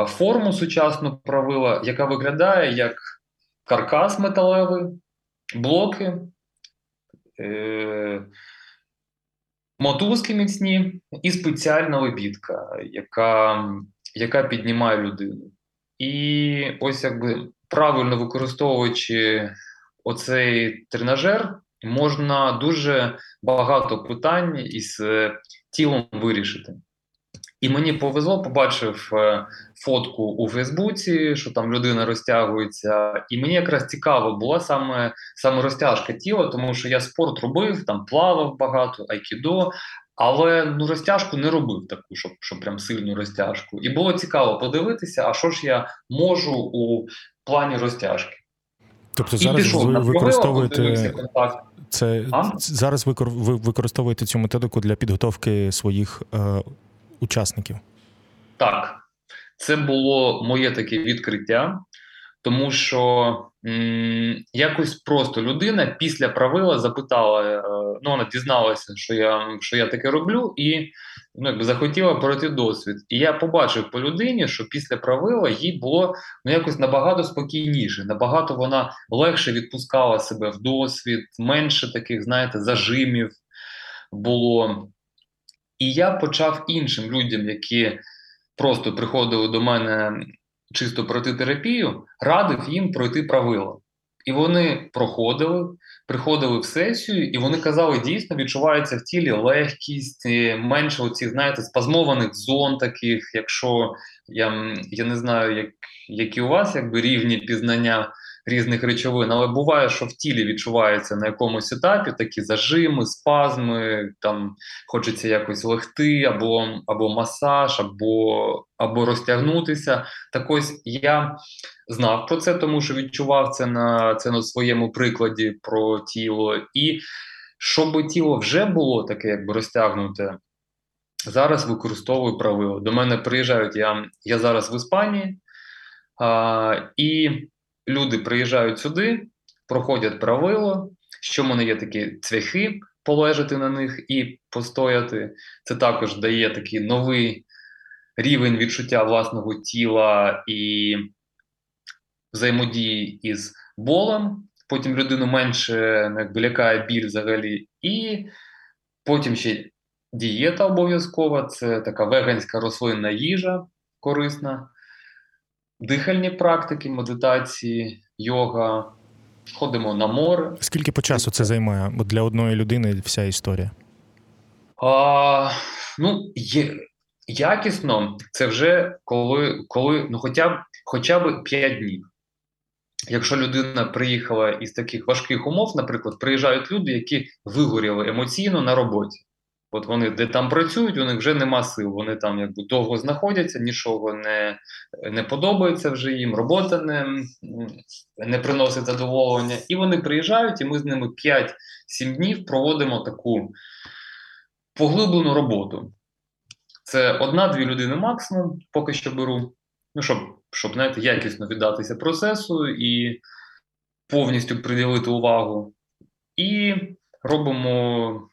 форму сучасну правила, яка виглядає як каркас металевий, блоки. Е, мотузки міцні і спеціальна обідка, яка яка піднімає людину. І ось якби правильно використовуючи оцей тренажер, можна дуже багато питань із е, тілом вирішити. І мені повезло, побачив е, фотку у Фейсбуці, що там людина розтягується. І мені якраз цікаво була саме саме розтяжка тіла, тому що я спорт робив, там плавав багато, айкідо, але ну розтяжку не робив таку, щоб щоб прям сильну розтяжку. І було цікаво подивитися, а що ж я можу у плані розтяжки. Тобто зараз пішов, ви використовуєте це а? зараз ви використовуєте цю методику для підготовки своїх е, учасників? Так, це було моє таке відкриття, тому що м- якось просто людина після правила запитала, е- ну вона дізналася, що я що я таке роблю, і ну, якби захотіла пройти досвід. І я побачив по людині, що після правила їй було ну, якось набагато спокійніше, набагато вона легше відпускала себе в досвід, менше таких, знаєте, зажимів було. І я почав іншим людям, які просто приходили до мене чисто пройти терапію, радив їм пройти правила. І вони проходили, приходили в сесію, і вони казали, дійсно відчувається в тілі легкість, менше оцих, знаєте, спазмованих зон таких, якщо я я не знаю, як, які у вас якби рівні пізнання різних речовин, але буває, що в тілі відчувається на якомусь етапі такі зажими, спазми, там хочеться якось легти, або або масаж, або або розтягнутися. Так ось я знав про це, тому що відчував це на це на своєму прикладі про тіло. І щоб тіло вже було таке, якби розтягнуте. Зараз використовую правило. До мене приїжджають я я зараз в Іспанії, а, і люди приїжджають сюди, проходять правило, що в мене є такі цвяхи, полежати на них і постояти. Це також дає такий новий рівень відчуття власного тіла і взаємодії із болем. Потім людину менше ну, якби, лякає біль взагалі. І потім ще дієта обов'язкова це така веганська рослинна їжа корисна дихальні практики, медитації, йога, ходимо на море. Скільки по часу це займає Бо для одної людини вся історія? А, Ну, є, якісно, це вже коли коли ну, хоча б хоча б 5 днів. Якщо людина приїхала із таких важких умов, наприклад, приїжджають люди, які вигоріли емоційно на роботі. От вони де там працюють, у них вже нема сил. Вони там якби довго знаходяться, нічого не не подобається вже їм, робота не не приносить задоволення. І вони приїжджають, і ми з ними 5-7 днів проводимо таку поглиблену роботу. Це одна-дві людини максимум, поки що беру. Ну, щоб щоб знаєте, якісно віддатися процесу і повністю приділити увагу. І робимо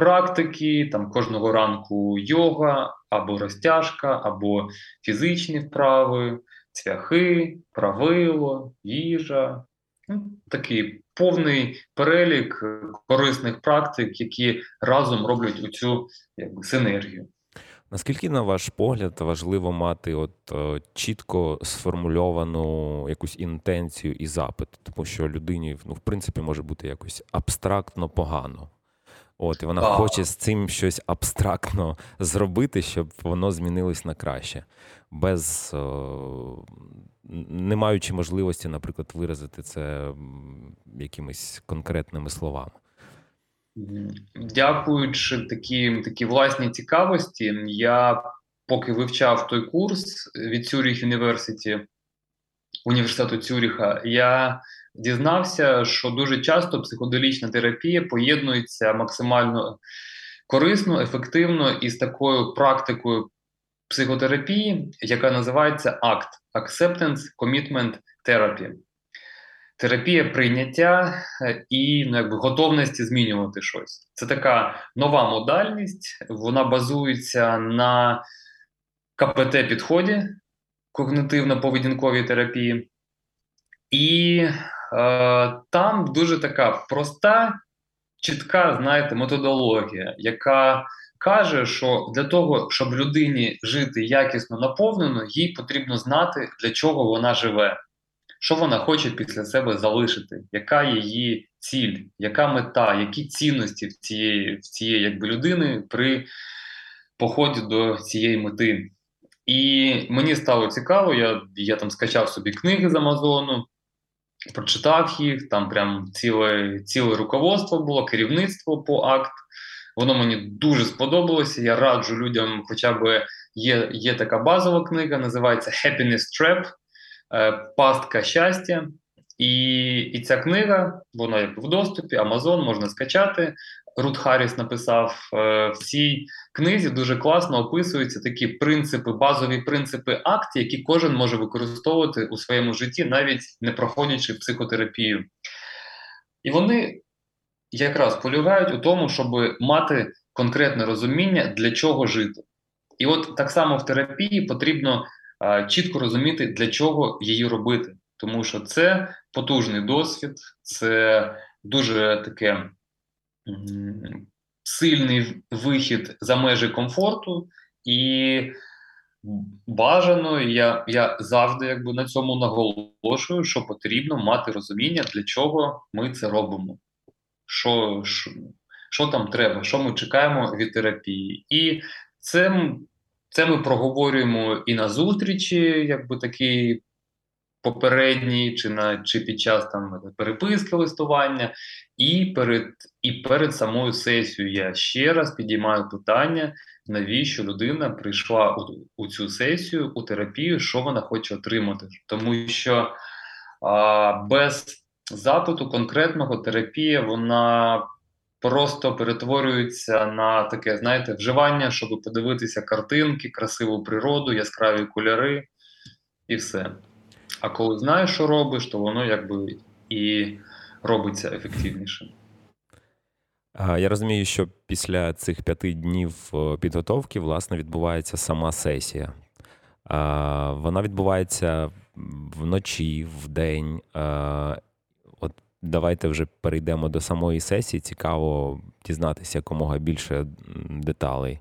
практики, там кожного ранку йога, або розтяжка, або фізичні вправи, цвяхи, правило, їжа. Ну, Такий повний перелік корисних практик, які разом роблять оцю якби, синергію. Наскільки, на ваш погляд, важливо мати от е, чітко сформульовану якусь інтенцію і запит, тому що людині ну, в принципі може бути якось абстрактно погано. От, і вона а. хоче з цим щось абстрактно зробити, щоб воно змінилось на краще. без не маючи можливості, наприклад, виразити це якимись конкретними словами. Дякуючи такі такі власні цікавості, я поки вивчав той курс від Цюріх University, університету Цюріха, я дізнався, що дуже часто психоделічна терапія поєднується максимально корисно, ефективно із такою практикою психотерапії, яка називається ACT – Acceptance Commitment Therapy. Терапія прийняття е, і ну, якби, готовності змінювати щось. Це така нова модальність, вона базується на КПТ-підході, когнитивно-поведінковій терапії. І там дуже така проста, чітка, знаєте, методологія, яка каже, що для того, щоб людині жити якісно наповнено, їй потрібно знати, для чого вона живе, що вона хоче після себе залишити, яка її ціль, яка мета, які цінності в цієї в цієї якби, людини при поході до цієї мети. І мені стало цікаво, я я там скачав собі книги з Амазону, прочитав їх, там прям ціле ціле руководство було, керівництво по акт. Воно мені дуже сподобалося. Я раджу людям, хоча б є є така базова книга, називається Happiness Trap, е, Пастка щастя. І і ця книга, вона як в доступі, Amazon, можна скачати. Рут Харріс написав е, в цій книзі дуже класно описуються такі принципи, базові принципи акт, які кожен може використовувати у своєму житті, навіть не проходячи психотерапію. І вони якраз полягають у тому, щоб мати конкретне розуміння, для чого жити. І от так само в терапії потрібно а, чітко розуміти, для чого її робити. Тому що це потужний досвід, це дуже таке сильний вихід за межі комфорту, і бажано, я я завжди якби на цьому наголошую, що потрібно мати розуміння, для чого ми це робимо. Що що, що там треба, що ми чекаємо від терапії. І це це ми проговорюємо і на зустрічі, якби такі попередні, чи на чи під час там переписки листування, і перед і перед самою сесією я ще раз підіймаю питання, навіщо людина прийшла у, у цю сесію, у терапію, що вона хоче отримати. Тому що а, без запиту конкретного терапія, вона просто перетворюється на таке, знаєте, вживання, щоб подивитися картинки, красиву природу, яскраві кольори і все. А коли знаєш, що робиш, то воно якби і робиться ефективніше. Я розумію, що після цих п'яти днів е, підготовки власне відбувається сама сесія. Вона відбувається вночі, в день. От давайте вже перейдемо до самої сесії. Цікаво дізнатися якомога більше деталей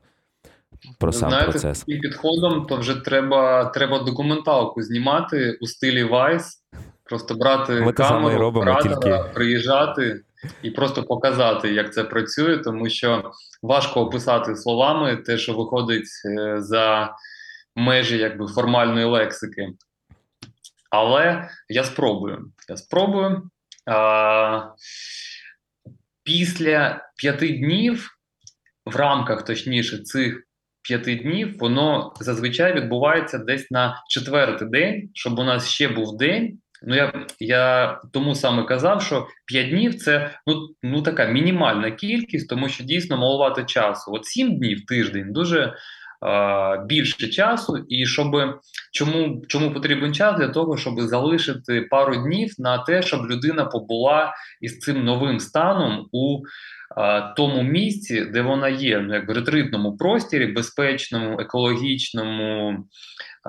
про сам Знаєте, процес. Таким підходом то вже треба треба документалку знімати у стилі Vice, просто брати Ми камеру, робимо, тільки... приїжджати і просто показати, як це працює, тому що важко описати словами те, що виходить е, за межі якби формальної лексики. Але я спробую. Я спробую. Після п'яти днів, в рамках точніше цих п'яти днів, воно зазвичай відбувається десь на четвертий день, щоб у нас ще був день. Ну я я тому саме казав, що 5 днів це ну ну така мінімальна кількість, тому що дійсно маловато часу. От 7 днів тиждень дуже більше часу, і щоб чому чому потрібен час? Для того, щоб залишити пару днів на те, щоб людина побула із цим новим станом у а, тому місці, де вона є, ну як в ретритному простірі, безпечному, екологічному,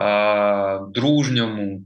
а, дружньому.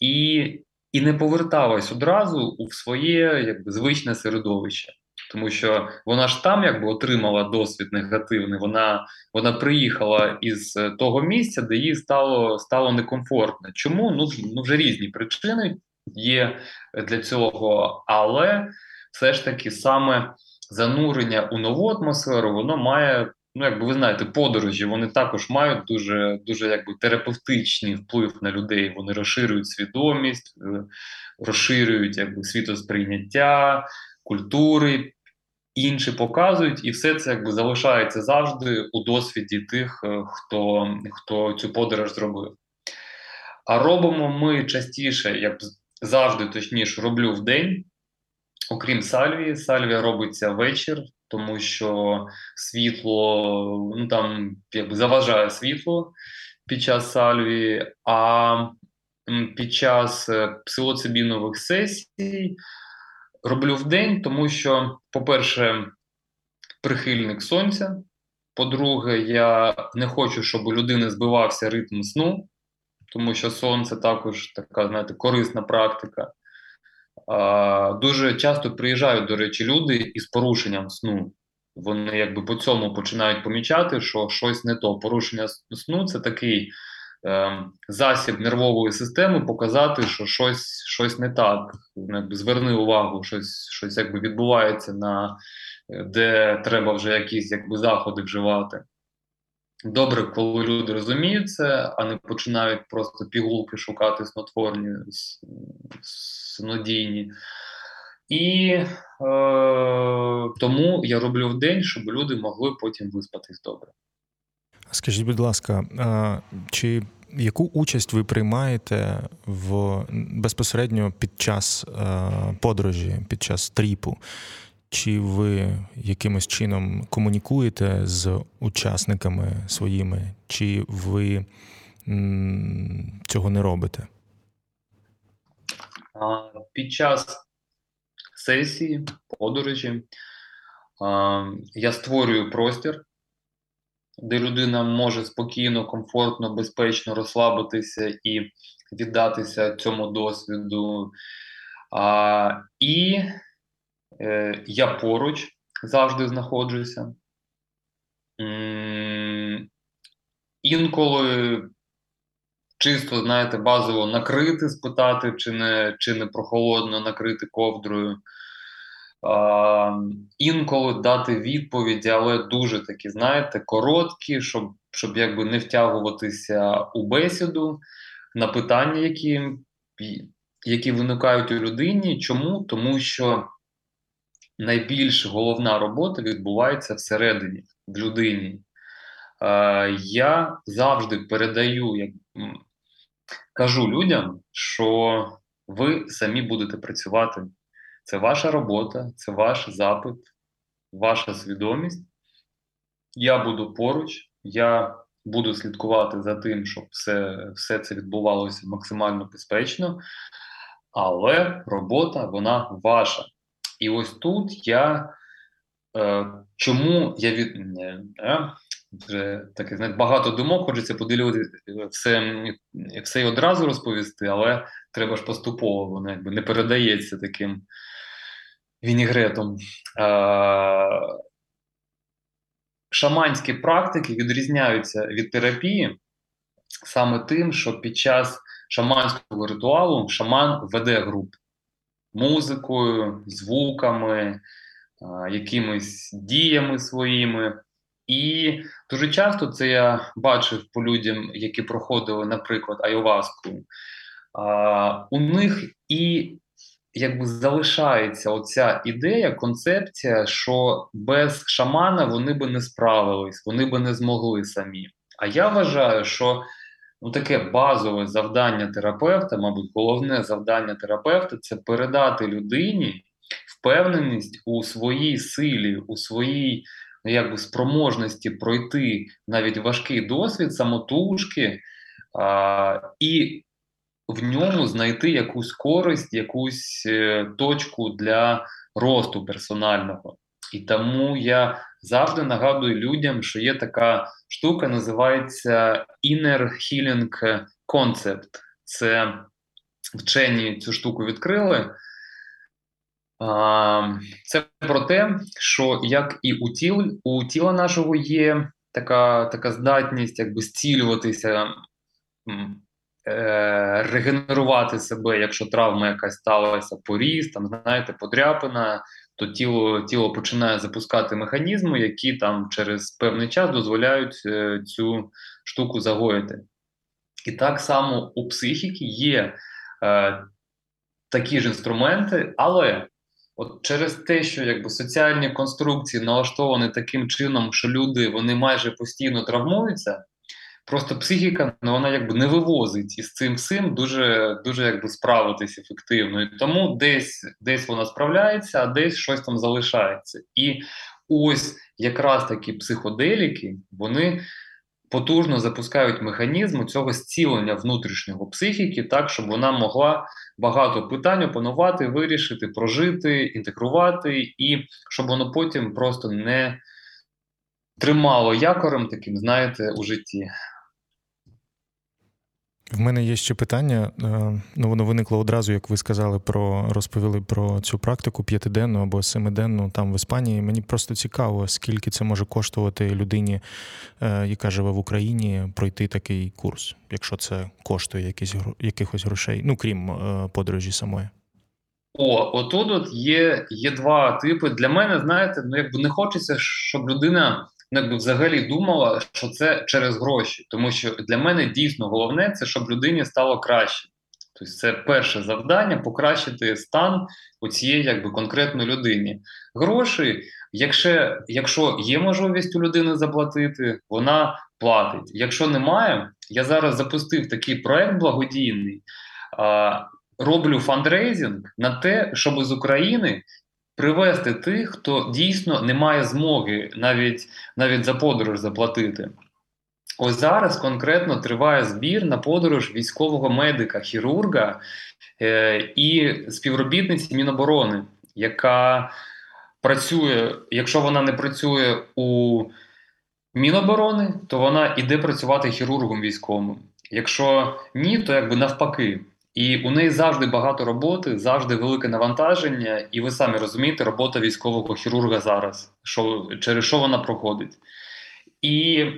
І і не поверталась одразу у своє якби звичне середовище тому що вона ж там якби отримала досвід негативний. Вона вона приїхала із е, того місця, де їй стало стало некомфортно. Чому? Ну, ну вже різні причини є для цього, але все ж таки саме занурення у нову атмосферу воно має ну, якби ви знаєте, подорожі вони також мають дуже дуже якби терапевтичний вплив на людей. Вони розширюють свідомість, е, розширюють якби світосприйняття, культури, інші показують, і все це якби залишається завжди у досвіді тих, е, хто, хто цю подорож зробив. А робимо ми частіше, як завжди, точніше, роблю в день. Окрім сальвії, сальвія робиться вечір, тому що світло ну там якби заважає світло під час сальвії, а під час е, псилоцибінових сесій роблю в день, тому що, по-перше, прихильник сонця. По-друге, я не хочу, щоб у людини збивався ритм сну, тому що сонце також така, знаєте, корисна практика. Дуже часто приїжджають, до речі, люди із порушенням сну. Вони якби по цьому починають помічати, що щось не то. Порушення сну це такий е, засіб нервової системи показати, що щось щось не так. Якби Зверни увагу, щось щось якби відбувається, на де треба вже якісь якби заходи вживати. Добре, коли люди розуміють це, а не починають просто пігулки шукати снотворні, снодійні. І е, тому я роблю в день, щоб люди могли потім виспатись добре. Скажіть, будь ласка, чи яку участь ви приймаєте в безпосередньо під час подорожі, під час тріпу? Чи ви якимось чином комунікуєте з учасниками своїми, чи ви цього не робите? Під час сесії, подорожі я створюю простір, де людина може спокійно, комфортно, безпечно розслабитися і віддатися цьому досвіду. І Е, я поруч завжди знаходжуся. Інколи чисто, знаєте, базово накрити, спитати, чи не чи не прохолодно накрити ковдрою. А, Інколи дати відповіді, але дуже такі, знаєте, короткі, щоб щоб якби не втягуватися у бесіду на питання, які які виникають у людині. Чому? Тому що найбільш головна робота відбувається всередині в людині. Е, Я завжди передаю, як кажу людям, що ви самі будете працювати. Це ваша робота, це ваш запит, ваша свідомість. Я буду поруч, я буду слідкувати за тим, щоб все все це відбувалося максимально безпечно, але робота вона ваша. І ось тут я е, чому я від е, вже таке знаєте, багато думок, хочеться поділити е, все все і одразу розповісти, але треба ж поступово, воно якби не передається таким вінігретом. Е, Шаманські практики відрізняються від терапії саме тим, що під час шаманського ритуалу шаман веде групу музикою, звуками, якимись діями своїми. І дуже часто це я бачив по людям, які проходили, наприклад, айоваску. У них і якби залишається оця ідея, концепція, що без шамана вони би не справились, вони би не змогли самі. А я вважаю, що Ну, таке базове завдання терапевта, мабуть, головне завдання терапевта це передати людині впевненість у своїй силі, у своїй ну, якби, спроможності пройти навіть важкий досвід самотужки а, і в ньому знайти якусь користь, якусь е, точку для росту персонального. І тому я завжди нагадую людям, що є така штука, називається Inner Healing Concept. Це вчені цю штуку відкрили. Це про те, що як і у тіл, у тіла нашого є така така здатність якби зцілюватися, е, регенерувати себе, якщо травма якась сталася, поріз, там, знаєте, подряпина, то тіло тіло починає запускати механізми, які там через певний час дозволяють е, цю штуку загоїти. І так само у психіки є е, такі ж інструменти, але от через те, що якби соціальні конструкції налаштовані таким чином, що люди вони майже постійно травмуються. Просто психіка ну, вона якби не вивозить із цим всім дуже дуже якби справитись ефективно. І тому десь десь вона справляється, а десь щось там залишається. І ось якраз такі психоделіки вони потужно запускають механізм цього зцілення внутрішнього психіки, так щоб вона могла багато питань опанувати, вирішити, прожити, інтегрувати, і щоб воно потім просто не тримало якорем таким, знаєте, у житті. В мене є ще питання. Е, ну, воно виникло одразу, як ви сказали, про розповіли про цю практику п'ятиденну або семиденну там в Іспанії. Мені просто цікаво, скільки це може коштувати людині, е, яка живе в Україні, пройти такий курс, якщо це коштує якісь якихось грошей, ну крім е, подорожі самої. О, отут от є є два типи. Для мене, знаєте, ну якби не хочеться, щоб людина якби взагалі думала, що це через гроші, тому що для мене дійсно головне це щоб людині стало краще. Тобто, це перше завдання покращити стан у цієї якби конкретної людині. Гроші, якщо якщо є можливість у людини заплатити, вона платить. Якщо немає, я зараз запустив такий проект благодійний. А, Роблю фандрейзинг на те, щоб з України привести тих, хто дійсно не має змоги навіть навіть за подорож заплатити. Ось зараз конкретно триває збір на подорож військового медика, хірурга е, і співробітниці Міноборони, яка працює, якщо вона не працює у Міноборони, то вона іде працювати хірургом військовим. Якщо ні, то якби навпаки. І у неї завжди багато роботи, завжди велике навантаження, і ви самі розумієте, робота військового хірурга зараз, що, через що вона проходить. І е,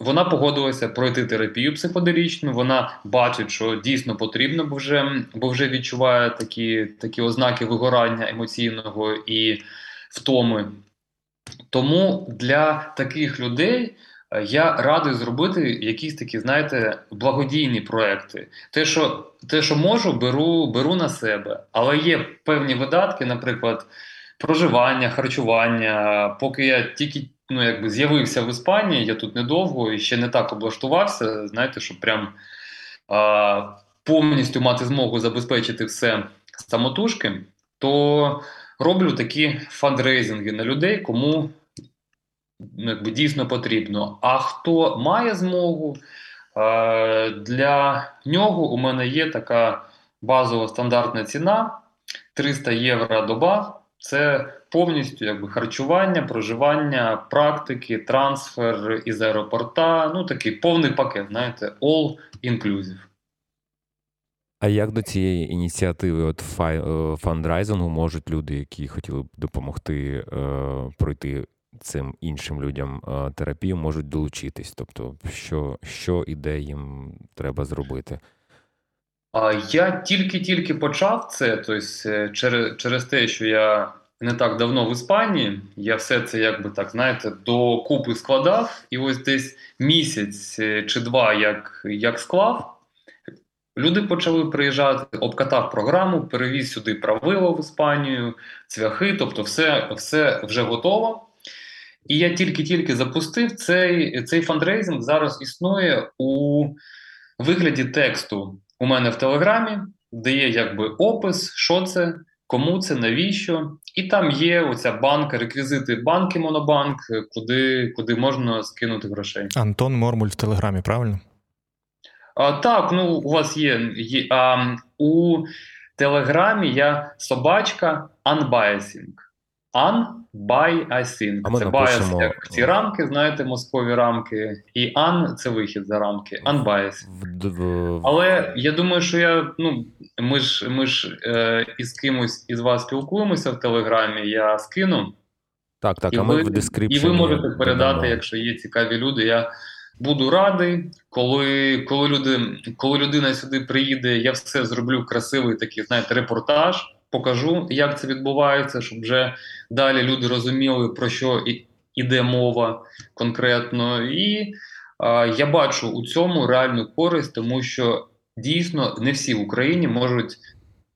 вона погодилася пройти терапію психоделічну, вона бачить, що дійсно потрібно, бо вже бо вже відчуває такі, такі ознаки вигорання емоційного і втоми. Тому для таких людей. Е, я радий зробити якісь такі, знаєте, благодійні проекти. Те, що те, що можу, беру беру на себе. Але є певні видатки, наприклад, проживання, харчування. Поки я тільки ну, якби з'явився в Іспанії, я тут недовго і ще не так облаштувався. Знаєте, щоб прям а, повністю мати змогу забезпечити все самотужки, то роблю такі фандрейзинги на людей, кому якби дійсно потрібно. А хто має змогу, е, для нього у мене є така базова стандартна ціна 300 євро доба. Це повністю якби харчування, проживання, практики, трансфер із аеропорта. Ну такий повний пакет, знаєте, all inclusive. А як до цієї ініціативи от е, фандрайзингу можуть люди, які хотіли б допомогти е, пройти цим іншим людям е, терапію можуть долучитись? Тобто, що що і де їм треба зробити? Я тільки-тільки почав це, тобто через через те, що я не так давно в Іспанії, я все це якби так знаєте до купи складав, і ось десь місяць е, чи два як як склав. Люди почали приїжджати, обкатав програму, перевіз сюди правило в Іспанію, цвяхи, тобто, все все вже готово. І я тільки-тільки запустив цей цей фандрейзинг зараз існує у вигляді тексту у мене в Телеграмі, де є якби опис, що це, кому це, навіщо. І там є оця банка, реквізити банки Монобанк, куди куди можна скинути грошей. Антон Мормуль в Телеграмі, правильно? А, Так, ну у вас є. є а, У Телеграмі я собачка Unbiasing. Unbiasing. А ми це напишемо... bias, як ці рамки, знаєте, мозкові рамки, і un – це вихід за рамки. Unbiasing. В. Але я думаю, що я ну ми ж ми ж е, із кимось із вас спілкуємося в Телеграмі. Я скину. Так, так, і а ми ви, в дескрипції. І ви можете передати, додамо. якщо є цікаві люди. Я буду радий, коли коли, люди, коли людина сюди приїде, я все зроблю красивий такий, знаєте, репортаж покажу, як це відбувається, щоб вже далі люди розуміли, про що іде мова конкретно. І а, я бачу у цьому реальну користь, тому що дійсно не всі в Україні можуть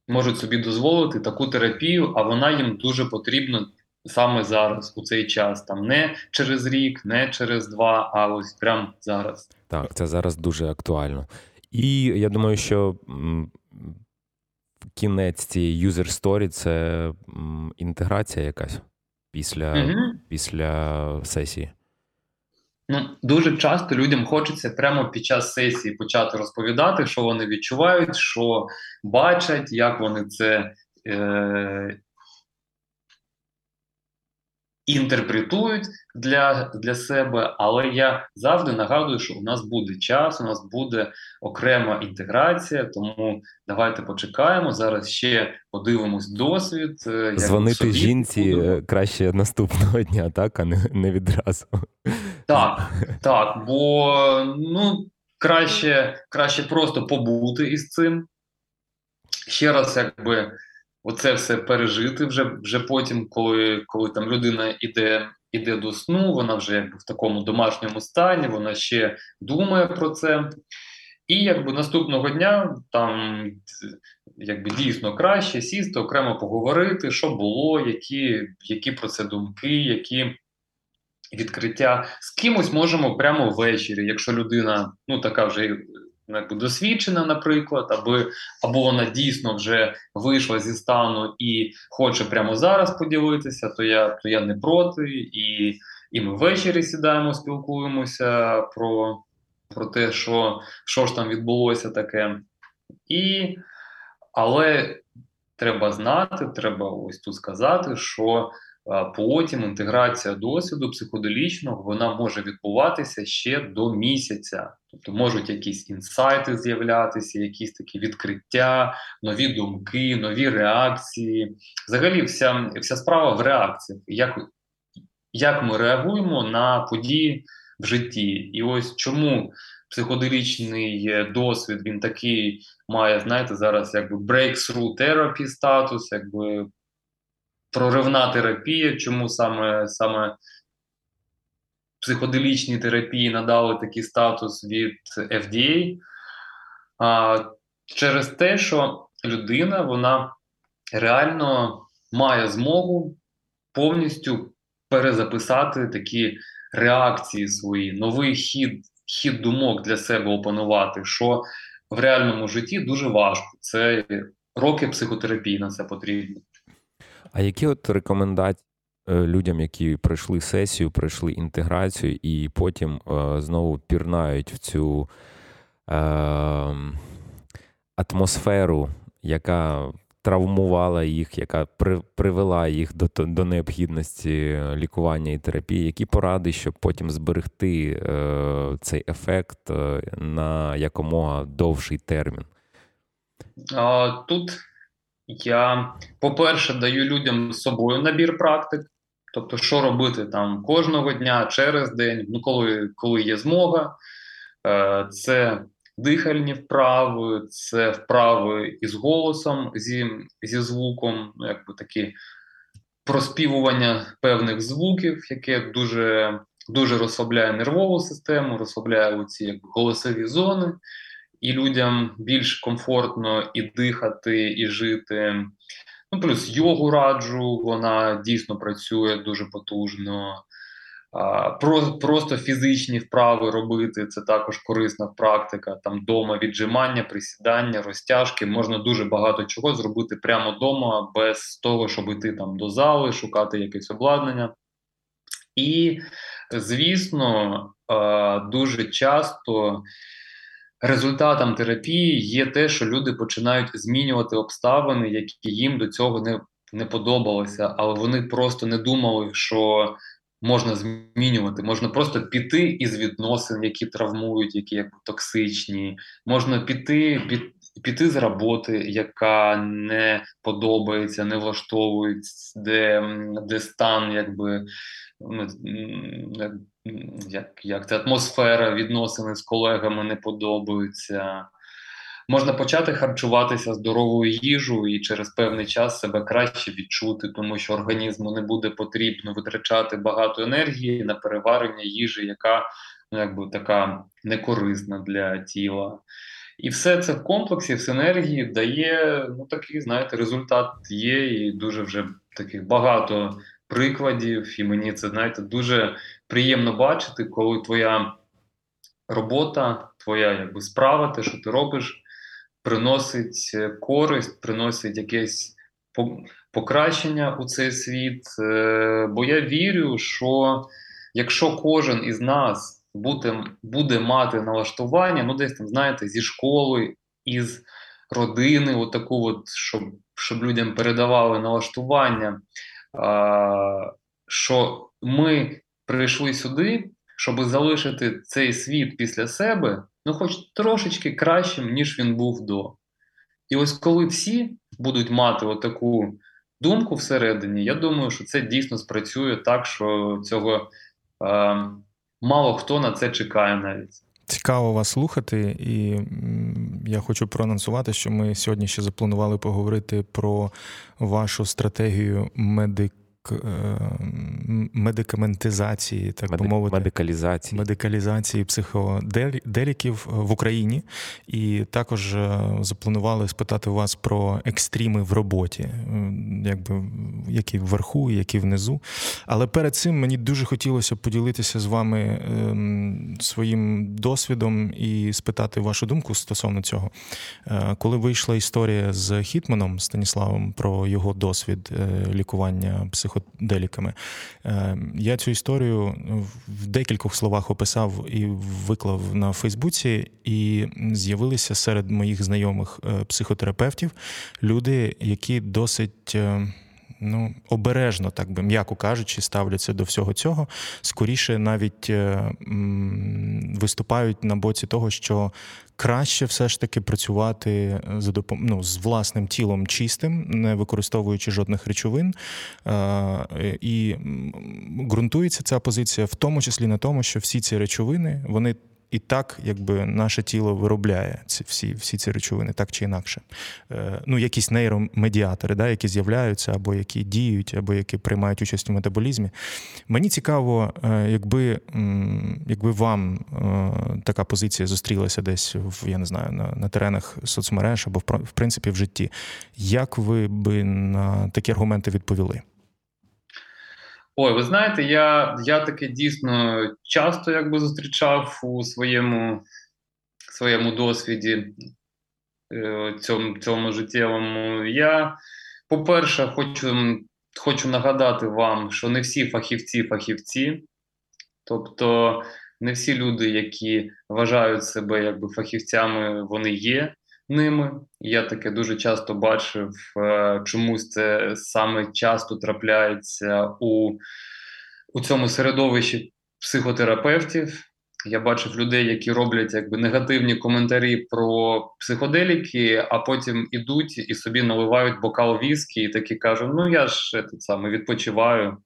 можуть собі дозволити таку терапію, а вона їм дуже потрібна саме зараз, у цей час. Там не через рік, не через два, а ось прямо зараз. Так, це зараз дуже актуально. І я думаю, що кінець цієї user story – це інтеграція якась після, угу. після сесії. Ну, дуже часто людям хочеться прямо під час сесії почати розповідати, що вони відчувають, що бачать, як вони це е, інтерпретують для для себе, але я завжди нагадую, що у нас буде час, у нас буде окрема інтеграція. Тому давайте почекаємо. Зараз ще подивимось досвід. Е, Дзвонити жінці будемо. краще наступного дня, так а не, не відразу. Так, так, бо ну краще, краще просто побути із цим. Ще раз, якби оце все пережити вже вже потім, коли коли там людина іде іде до сну, вона вже якби в такому домашньому стані, вона ще думає про це. І якби наступного дня там якби дійсно краще сісти, окремо поговорити, що було, які які про це думки, які відкриття. З кимось можемо прямо ввечері, якщо людина ну така вже якби досвідчена, наприклад, аби або вона дійсно вже вийшла зі стану і хоче прямо зараз поділитися, то я то я не проти, і і ми ввечері сідаємо, спілкуємося про про те, що що ж там відбулося таке. І, Але треба знати, треба ось тут сказати, що Потім інтеграція досвіду психоделічного вона може відбуватися ще до місяця, тобто можуть якісь інсайти з'являтися, якісь такі відкриття, нові думки, нові реакції. Взагалі, вся вся справа в реакціях, як як ми реагуємо на події в житті. І ось чому психоделічний досвід він такий має, знаєте, зараз якби breakthrough therapy статус, якби проривна терапія, чому саме саме психоделічні терапії надали такий статус від FDA, а, через те, що людина вона реально має змогу повністю перезаписати такі реакції свої, новий хід, хід думок для себе опанувати, що в реальному житті дуже важко. Це роки психотерапії на це потрібно. А які от рекомендації е, людям, які пройшли сесію, пройшли інтеграцію, і потім е, знову пірнають в цю е, атмосферу, яка травмувала їх, яка привела їх до до необхідності лікування і терапії, які поради, щоб потім зберегти е, цей ефект е, на якомога довший термін? Тут я, по-перше, даю людям з собою набір практик, тобто, що робити там кожного дня, через день, ну коли коли є змога. Е, Це дихальні вправи, це вправи із голосом, зі зі звуком, ну, якби такі проспівування певних звуків, яке дуже дуже розслабляє нервову систему, розслабляє оці якби, голосові зони і людям більш комфортно і дихати, і жити. Ну, плюс йогу раджу, вона дійсно працює дуже потужно. Про, Просто фізичні вправи робити це також корисна практика. Там дома віджимання, присідання, розтяжки. Можна дуже багато чого зробити прямо вдома, без того, щоб йти там до зали, шукати якесь обладнання. І, звісно, дуже часто результатом терапії є те, що люди починають змінювати обставини, які їм до цього не не подобалося, але вони просто не думали, що можна змінювати. Можна просто піти із відносин, які травмують, які якби токсичні. Можна піти під, піти з роботи, яка не подобається, не влаштовує, де де стан, якби як як ця атмосфера відносини з колегами не подобаються. можна почати харчуватися здоровою їжею і через певний час себе краще відчути, тому що організму не буде потрібно витрачати багато енергії на переварення їжі, яка ну, якби така некорисна для тіла. І все це в комплексі, в синергії дає ну такий, знаєте, результат є, і дуже вже таких багато прикладів. І мені це знаєте дуже приємно бачити, коли твоя робота, твоя якби справа, те, що ти робиш, приносить е, користь, приносить якесь покращення у цей світ. Е, бо я вірю, що якщо кожен із нас буде буде мати налаштування, ну десь там, знаєте, зі школи, із родини, отаку, от, щоб щоб людям передавали налаштування, що ми прийшли сюди, щоб залишити цей світ після себе, ну, хоч трошечки кращим, ніж він був до. І ось коли всі будуть мати отаку думку всередині, я думаю, що це дійсно спрацює так, що цього. Е, мало хто на це чекає навіть. Цікаво вас слухати, і я хочу проанонсувати, що ми сьогодні ще запланували поговорити про вашу стратегію медик. Е, медикаментизації, так Медик, би мовити, медикалізації медикалізації психоделіків в Україні, і також е, запланували спитати вас про екстріми в роботі, е, якби які вверху, які внизу. Але перед цим мені дуже хотілося поділитися з вами своїм досвідом і спитати вашу думку стосовно цього. Коли вийшла історія з Хітманом Станіславом про його досвід лікування психоделіків, психоделіками. Е, я цю історію в декількох словах описав і виклав на Фейсбуці, і з'явилися серед моїх знайомих е, психотерапевтів люди, які досить. Е, ну, обережно, так би м'яко кажучи, ставляться до всього цього. Скоріше навіть виступають на боці того, що краще все ж таки працювати за допом... ну, з власним тілом чистим, не використовуючи жодних речовин. І ґрунтується ця позиція в тому числі на тому, що всі ці речовини вони і так, якби наше тіло виробляє ці всі всі ці речовини, так чи інакше. Е, Ну, якісь нейромедіатори, да, які з'являються, або які діють, або які приймають участь у метаболізмі. Мені цікаво, е, якби якби вам е, така позиція зустрілася десь в я не знаю, на, на теренах соцмереж або в принципі в житті. Як ви би на такі аргументи відповіли? Ой, ви знаєте, я я таки дійсно часто якби зустрічав у своєму своєму досвіді е, цьому цьому життєвому. Я, по-перше, хочу хочу нагадати вам, що не всі фахівці фахівці, тобто не всі люди, які вважають себе якби фахівцями, вони є ними. Я таке дуже часто бачив, е, чомусь це саме часто трапляється у, у цьому середовищі психотерапевтів. Я бачив людей, які роблять якби негативні коментарі про психоделіки, а потім ідуть і собі наливають бокал віскі, і такі кажуть: ну я ж це саме відпочиваю.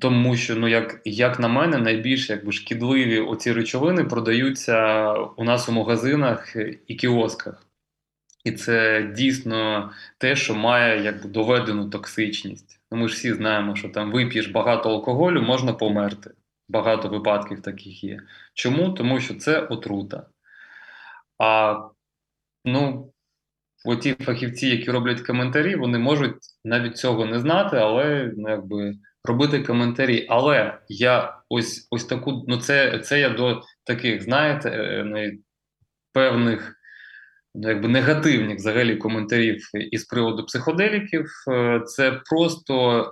Тому що, ну як як на мене, найбільш якби шкідливі оці речовини продаються у нас у магазинах і кіосках. І це дійсно те, що має якби доведену токсичність. Ну, Ми ж всі знаємо, що там вип'єш багато алкоголю, можна померти. Багато випадків таких є. Чому? Тому що це отрута. А ну, оті фахівці, які роблять коментарі, вони можуть навіть цього не знати, але ну, якби робити коментарі. Але я ось ось таку, ну це це я до таких, знаєте, е, певних ну, якби негативних взагалі коментарів із приводу психоделіків. Е, це просто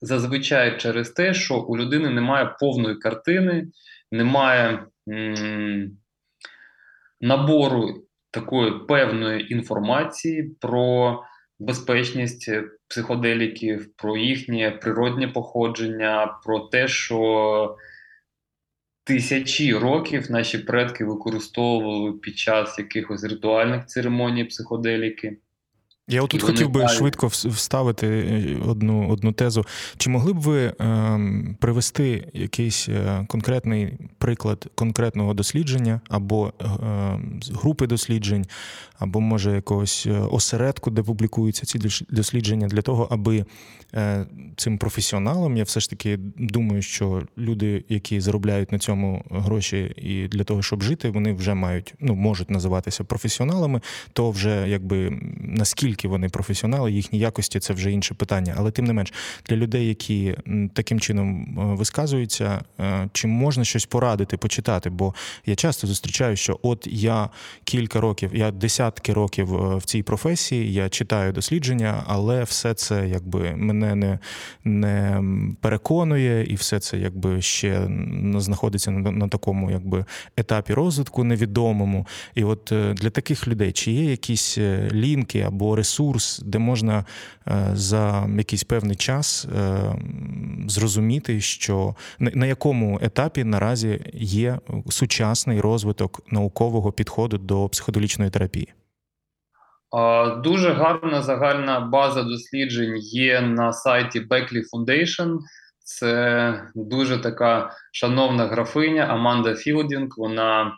зазвичай через те, що у людини немає повної картини, немає м- набору такої певної інформації про безпечність психоделіків, про їхнє природнє походження, про те, що тисячі років наші предки використовували під час якихось ритуальних церемоній психоделіки. Я отут хотів би швидко вставити е, одну одну тезу. Чи могли б ви е, привести якийсь е, конкретний приклад конкретного дослідження або е, групи досліджень, або може якогось осередку, де публікуються ці дослідження, для того, аби цим професіоналам, я все ж таки думаю, що люди, які заробляють на цьому гроші, і для того, щоб жити, вони вже мають ну можуть називатися професіоналами, то вже якби наскільки вони професіонали, їхні якості це вже інше питання. Але тим не менш, для людей, які таким чином висказуються, чи можна щось порадити, почитати? Бо я часто зустрічаю, що от я кілька років, я десятки років е, в цій професії, я читаю дослідження, але все це якби мене не не переконує, і все це якби ще знаходиться на, на такому якби етапі розвитку невідомому. І от е, для таких людей чи є якісь е, лінки або ресурс, де можна за якийсь певний час зрозуміти, що на якому етапі наразі є сучасний розвиток наукового підходу до психоделічної терапії? Дуже гарна загальна база досліджень є на сайті Beckley Foundation. Це дуже така шановна графиня Аманда Філдінг. Вона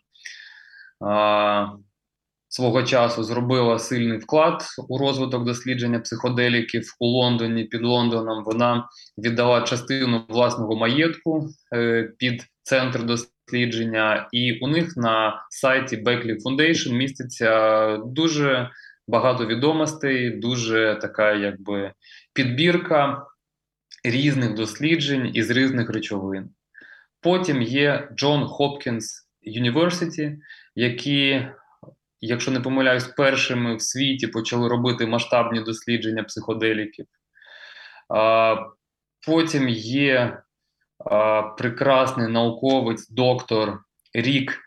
свого часу зробила сильний вклад у розвиток дослідження психоделіків у Лондоні. Під Лондоном вона віддала частину власного маєтку е, під центр дослідження, і у них на сайті Beckley Foundation міститься дуже багато відомостей, дуже така, якби підбірка різних досліджень із різних речовин. Потім є Джон Хопкінс University, які, якщо не помиляюсь, першими в світі почали робити масштабні дослідження психоделіків. Потім є прекрасний науковець, доктор Рік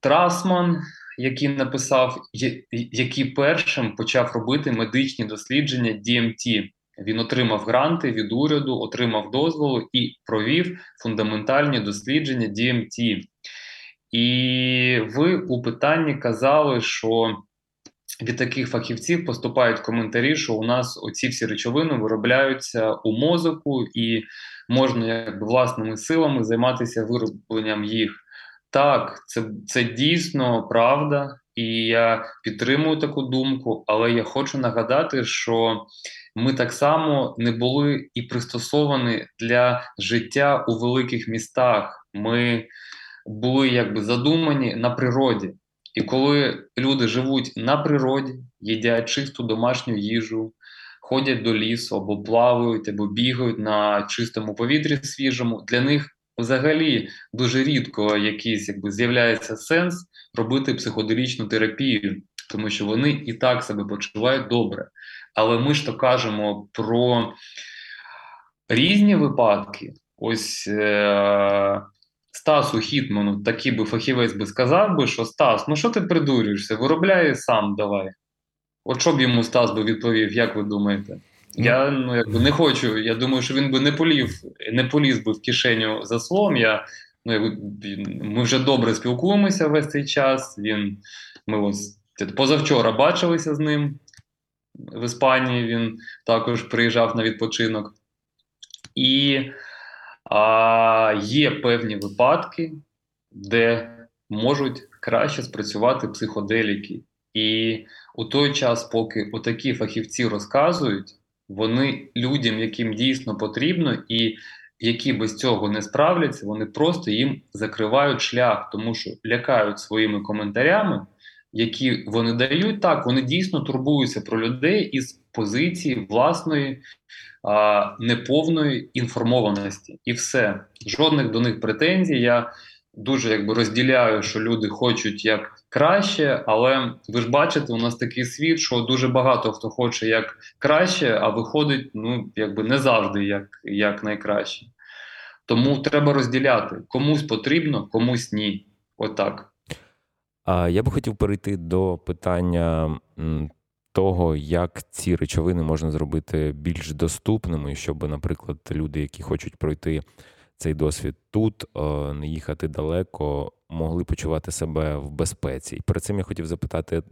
Страсман, який написав, який першим почав робити медичні дослідження DMT. Він отримав гранти від уряду, отримав дозволу і провів фундаментальні дослідження DMT. І ви у питанні казали, що від таких фахівців поступають коментарі, що у нас оці всі речовини виробляються у мозоку, і можна якби власними силами займатися виробленням їх. Так, це, це дійсно правда, і я підтримую таку думку, але я хочу нагадати, що ми так само не були і пристосовані для життя у великих містах. Ми були якби задумані на природі. І коли люди живуть на природі, їдять чисту домашню їжу, ходять до лісу або плавають, або бігають на чистому повітрі свіжому, для них взагалі дуже рідко якийсь якби з'являється сенс робити психоделічну терапію, тому що вони і так себе почувають добре. Але ми ж то кажемо про різні випадки. Ось е- Стасу Хітману, такий би фахівець би сказав би, що Стас, ну що ти придурюєшся? Виробляй сам давай. От що б йому Стас би відповів, як ви думаєте? Я ну якби не хочу. Я думаю, що він би не полів, не поліз би в кишеню за словом. Я ну якби, ми вже добре спілкуємося весь цей час. Він ми ось позавчора бачилися з ним в Іспанії. Він також приїжджав на відпочинок. І а, є певні випадки, де можуть краще спрацювати психоделіки. І у той час, поки отакі фахівці розказують, вони людям, яким дійсно потрібно, і які без цього не справляться, вони просто їм закривають шлях, тому що лякають своїми коментарями, які вони дають. Так, вони дійсно турбуються про людей із позиції власної а, неповної інформованості, і все жодних до них претензій. Я дуже якби розділяю, що люди хочуть як краще, але ви ж бачите, у нас такий світ, що дуже багато хто хоче як краще, а виходить ну якби не завжди як, як найкраще. Тому треба розділяти комусь потрібно, комусь ні. Отак. А я би хотів перейти до питання того, як ці речовини можна зробити більш доступними, щоб, наприклад, люди, які хочуть пройти цей досвід тут, е, не їхати далеко, могли почувати себе в безпеці. І перед цим я хотів запитати: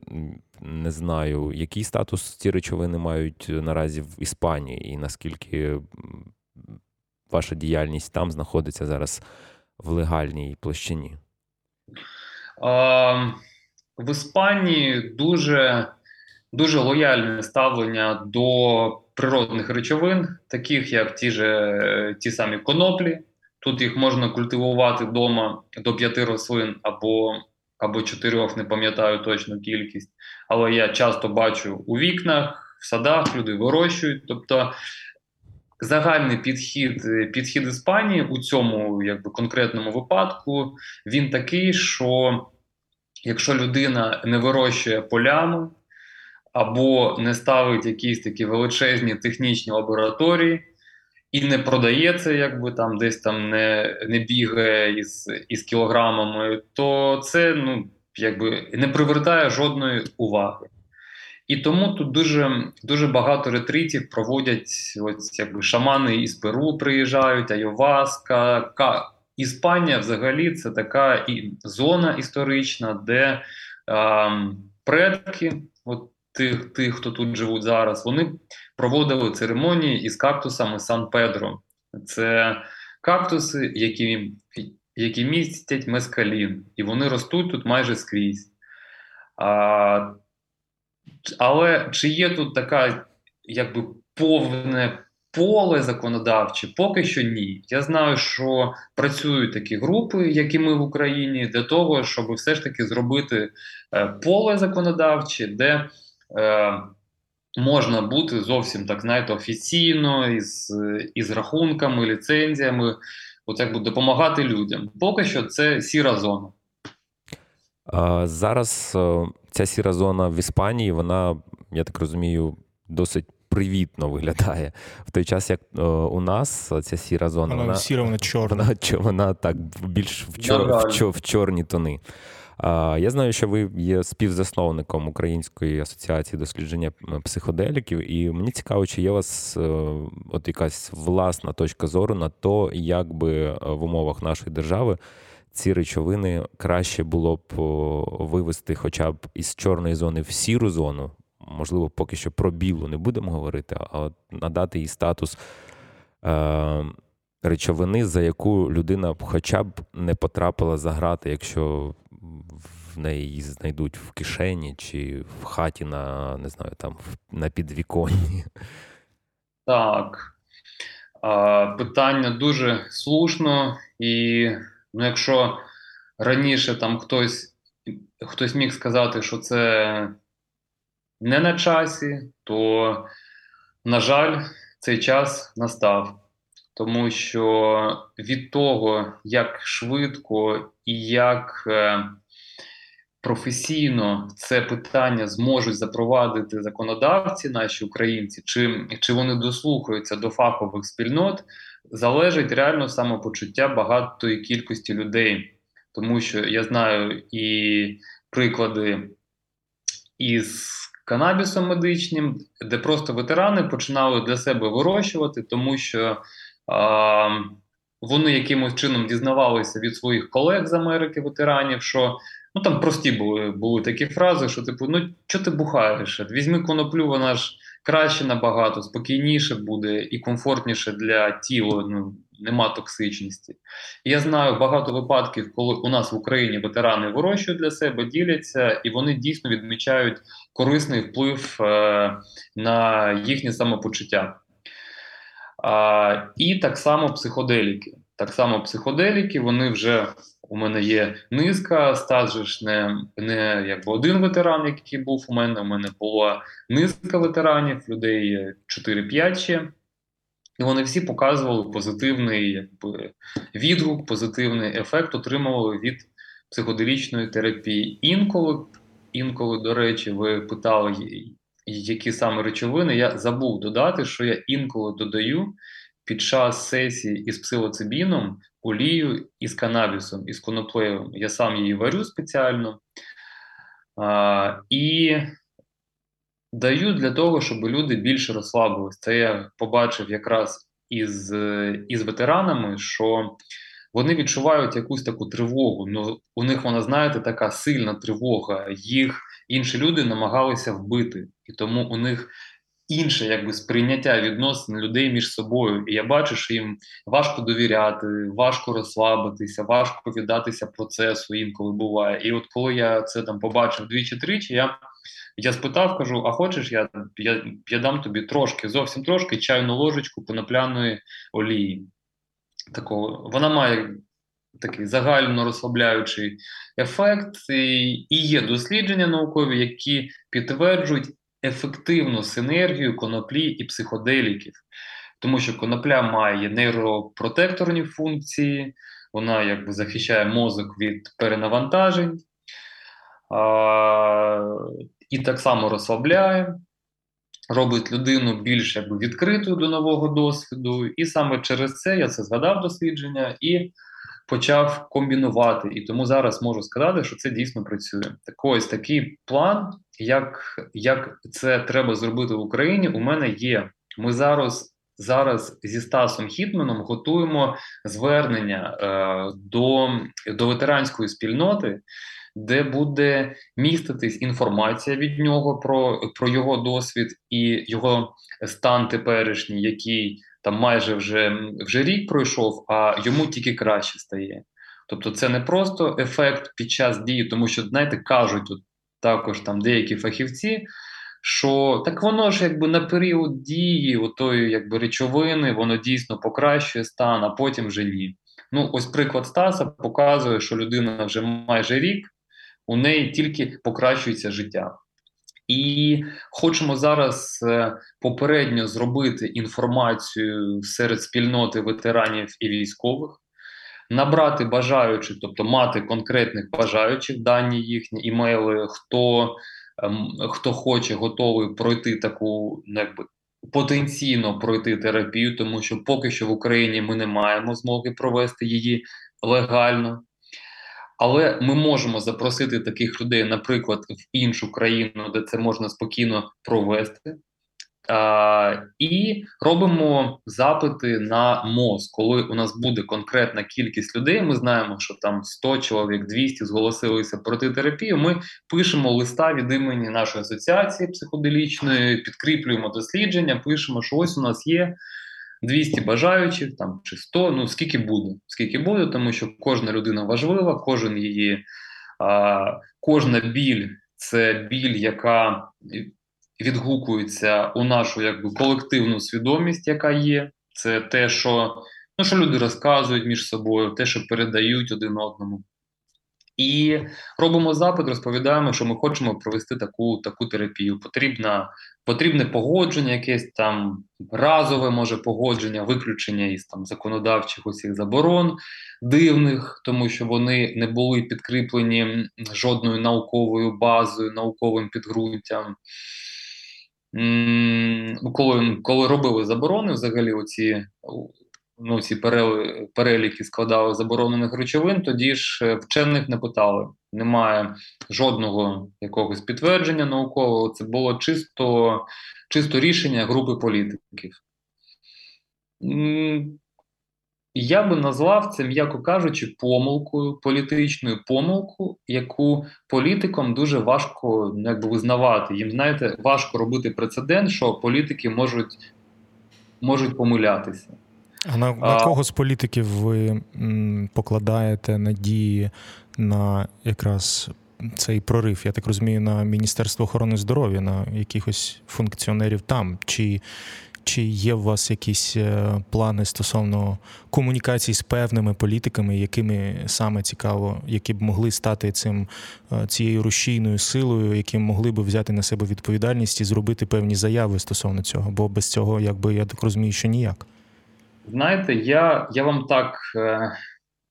не знаю, який статус ці речовини мають наразі в Іспанії, і наскільки ваша діяльність там знаходиться зараз в легальній площині? В Іспанії дуже, дуже лояльне ставлення до природних речовин, таких як ті же ті самі коноплі. Тут їх можна культивувати вдома до п'яти рослин або або чотирьох, не пам'ятаю точну кількість. Але я часто бачу у вікнах, в садах люди вирощують. Тобто загальний підхід підхід Іспанії у цьому якби, конкретному випадку він такий, що якщо людина не вирощує полями або не ставить якісь такі величезні технічні лабораторії і не продається, якби там десь там не не бігає із із кілограмами, то це ну, якби не привертає жодної уваги. І тому тут дуже дуже багато ретритів проводять ось якби шамани із Перу приїжджають, Айоваска. Ка... Іспанія взагалі це така і зона історична, де е, предки, от тих, тих, хто тут живуть зараз, вони проводили церемонії із кактусами Сан Педро. Це кактуси, які які містять мескалін, і вони ростуть тут майже скрізь. А, Але чи є тут така якби повне поле законодавче? Поки що ні. Я знаю, що працюють такі групи, як і ми в Україні, для того, щоб все ж таки зробити е, поле законодавче, де е, можна бути зовсім так знаєте, офіційно, із із рахунками, ліцензіями, от якби допомагати людям. Поки що це сіра зона. А, Зараз е, ця сіра зона в Іспанії, вона, я так розумію, досить. Привітно виглядає в той час, як о, е, у нас ця сіра зона. Вона, вона сіра, вона чорна. Вона, (laughs) вона так більш в, чор, в, чор, в чорні тони. Я знаю, що ви є співзасновником Української асоціації дослідження психоделіків, і мені цікаво, чи є у вас е, от якась власна точка зору на то, як би е, в умовах нашої держави ці речовини краще було б вивести, хоча б із чорної зони в сіру зону. Можливо, поки що про білу не будемо говорити, а от надати їй статус е, речовини, за яку людина хоча б не потрапила за грати, якщо в неї знайдуть в кишені чи в хаті на не знаю, там на підвіконні? Так. Питання дуже слушно, і ну, якщо раніше там хтось хтось міг сказати, що це не на часі, то, на жаль, цей час настав. Тому що від того, як швидко і як е, професійно це питання зможуть запровадити законодавці, наші українці, чи, чи вони дослухаються до фахових спільнот, залежить реально самопочуття багатої кількості людей. Тому що я знаю і приклади із канабісом медичним, де просто ветерани починали для себе вирощувати, тому що вони якимось чином дізнавалися від своїх колег з Америки, ветеранів, що ну там прості були були такі фрази, що типу, ну що ти бухаєш? Візьми коноплю, вона ж краще набагато, спокійніше буде і комфортніше для тіла. Ну нема токсичності. Я знаю багато випадків, коли у нас в Україні ветерани вирощують для себе, діляться, і вони дійсно відмічають корисний вплив е, на їхнє самопочуття. І так само психоделіки. Так само психоделіки, вони вже у мене є низка, стаж ж не не якби один ветеран, який був у мене. У мене була низка ветеранів, людей 4-5 ще. І вони всі показували позитивний якби, відгук, позитивний ефект отримували від психоделічної терапії. Інколи, інколи, до речі, ви питали, які саме речовини. Я забув додати, що я інколи додаю під час сесії із псилоцибіном олію із канабісом, із коноплеєм. Я сам її варю спеціально. А, І даю для того, щоб люди більше розслабились. Це я побачив якраз із із ветеранами, що вони відчувають якусь таку тривогу. Ну, У них вона, знаєте, така сильна тривога. Їх інші люди намагалися вбити, і тому у них інше якби сприйняття відносин людей між собою. І я бачу, що їм важко довіряти, важко розслабитися, важко віддатися процесу інколи буває. І от коли я це там побачив двічі-тричі, я я спитав, кажу: а хочеш, я я, я дам тобі трошки, зовсім трошки чайну ложечку конопляної олії. Такого. Вона має такий загально розслабляючий ефект, і, і є дослідження наукові, які підтверджують ефективну синергію коноплі і психоделіків, тому що конопля має нейропротекторні функції, вона якби захищає мозок від перенавантажень а, і так само розслабляє. Робить людину більш якби відкритою до нового досвіду, і саме через це я це згадав дослідження і почав комбінувати. І тому зараз можу сказати, що це дійсно працює. Так ось такий план, як як це треба зробити в Україні, у мене є. Ми зараз зараз зі Стасом Хітменом готуємо звернення е, до, до ветеранської спільноти. Де буде міститись інформація від нього про про його досвід і його стан теперішній, який там майже вже вже рік пройшов, а йому тільки краще стає. Тобто, це не просто ефект під час дії, тому що, знаєте, кажуть от також там деякі фахівці, що так воно ж якби на період дії отої якби речовини, воно дійсно покращує стан, а потім вже ні. Ну, ось приклад Стаса показує, що людина вже майже рік, у неї тільки покращується життя. І хочемо зараз е, попередньо зробити інформацію серед спільноти ветеранів і військових, набрати бажаючих, тобто мати конкретних бажаючих дані їхні імейли, хто ем, хто хоче, готовий пройти таку, ну, якби потенційно пройти терапію, тому що поки що в Україні ми не маємо змоги провести її легально. Але ми можемо запросити таких людей, наприклад, в іншу країну, де це можна спокійно провести. А, І робимо запити на МОЗ. Коли у нас буде конкретна кількість людей, ми знаємо, що там 100 чоловік, 200 зголосилися проти терапію. Ми пишемо листа від імені нашої асоціації психоделічної, підкріплюємо дослідження, пишемо, що ось у нас є 200 бажаючих там чи 100, ну скільки буде, скільки буде, тому що кожна людина важлива, кожен її, а, кожна біль це біль, яка відгукується у нашу якби колективну свідомість, яка є. Це те, що ну, що люди розказують між собою, те, що передають один одному. І робимо запит, розповідаємо, що ми хочемо провести таку таку терапію. Потрібна, Потрібне погодження, якесь там разове може погодження, виключення із там законодавчих усіх заборон дивних, тому що вони не були підкріплені жодною науковою базою, науковим підґрунтям. Коли коли робили заборони, взагалі оці ну, ці переліки складали заборонених речовин, тоді ж е, вчених не питали. Немає жодного якогось підтвердження наукового. Це було чисто, чисто рішення групи політиків. Я би назвав це, м'яко кажучи, помилкою, політичною помилкою, яку політикам дуже важко ну, якби, визнавати. Їм, знаєте, важко робити прецедент, що політики можуть можуть помилятися. А на, на кого з політиків ви покладаєте надії на якраз цей прорив? Я так розумію, на Міністерство охорони здоров'я, на якихось функціонерів там? Чи чи є у вас якісь е, плани стосовно комунікацій з певними політиками, якими саме цікаво, які б могли стати цим е, цією рушійною силою, які могли б взяти на себе відповідальність і зробити певні заяви стосовно цього? Бо без цього, якби я так розумію, що ніяк. Знаєте, я я вам так е,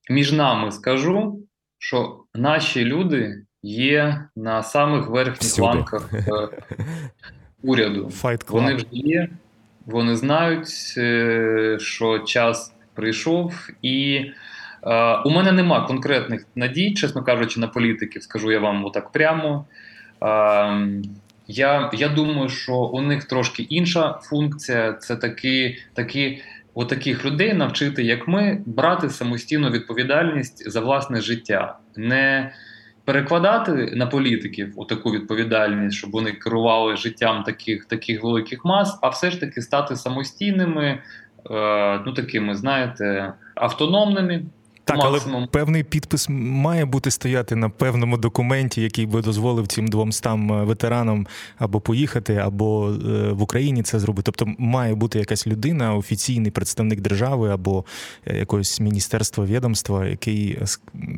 між нами скажу, що наші люди є на самих верхніх Всюди. ланках е, (laughs) уряду. Fight Club. Вони вже є, вони знають, е, що час прийшов, і е, у мене нема конкретних надій, чесно кажучи, на політиків, скажу я вам отак прямо. Е, я я думаю, що у них трошки інша функція. Це такі такі отаких людей навчити, як ми, брати самостійну відповідальність за власне життя, не перекладати на політиків у таку відповідальність, щоб вони керували життям таких таких великих мас, а все ж таки стати самостійними, е, ну такими, знаєте, автономними. Так, максимум. але певний підпис має бути стояти на певному документі, який би дозволив цим 200 ветеранам або поїхати, або е, в Україні це зробити. Тобто має бути якась людина, офіційний представник держави або е, якогось міністерства відомства, який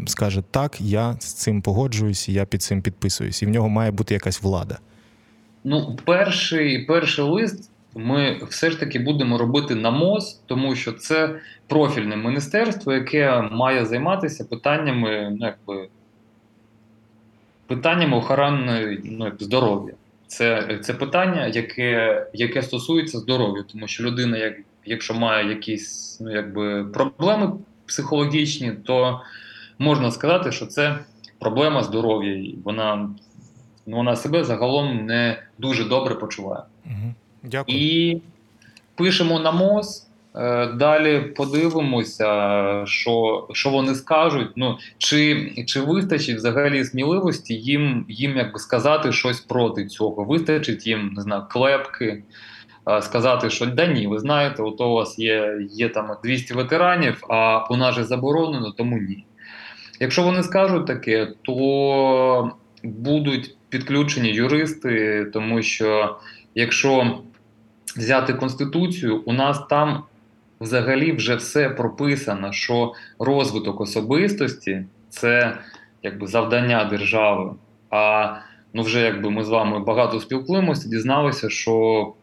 скаже: так, я з цим погоджуюсь, я під цим підписуюсь, і в нього має бути якась влада. Ну, перший, перший лист ми все ж таки будемо робити на МОЗ, тому що це профільне міністерство, яке має займатися питаннями, ну якби питаннями охорони ну, здоров'я. Це це питання, яке яке стосується здоров'я, тому що людина, як, якщо має якісь ну, якби, проблеми психологічні, то можна сказати, що це проблема здоров'я. Вона вона себе загалом не дуже добре почуває. Угу. Дякую. І пишемо на МОЗ. Е, далі подивимося, що що вони скажуть. Ну чи чи вистачить взагалі сміливості їм їм якби сказати щось проти цього? Вистачить їм не знаю, клепки, е, сказати, що да ні, ви знаєте, от у вас є є там 200 ветеранів, а у нас же заборонено, тому ні. Якщо вони скажуть таке, то будуть підключені юристи, тому що якщо взяти конституцію, у нас там взагалі вже все прописано, що розвиток особистості це якби завдання держави. А ну вже якби ми з вами багато спілкуємося, дізналися, що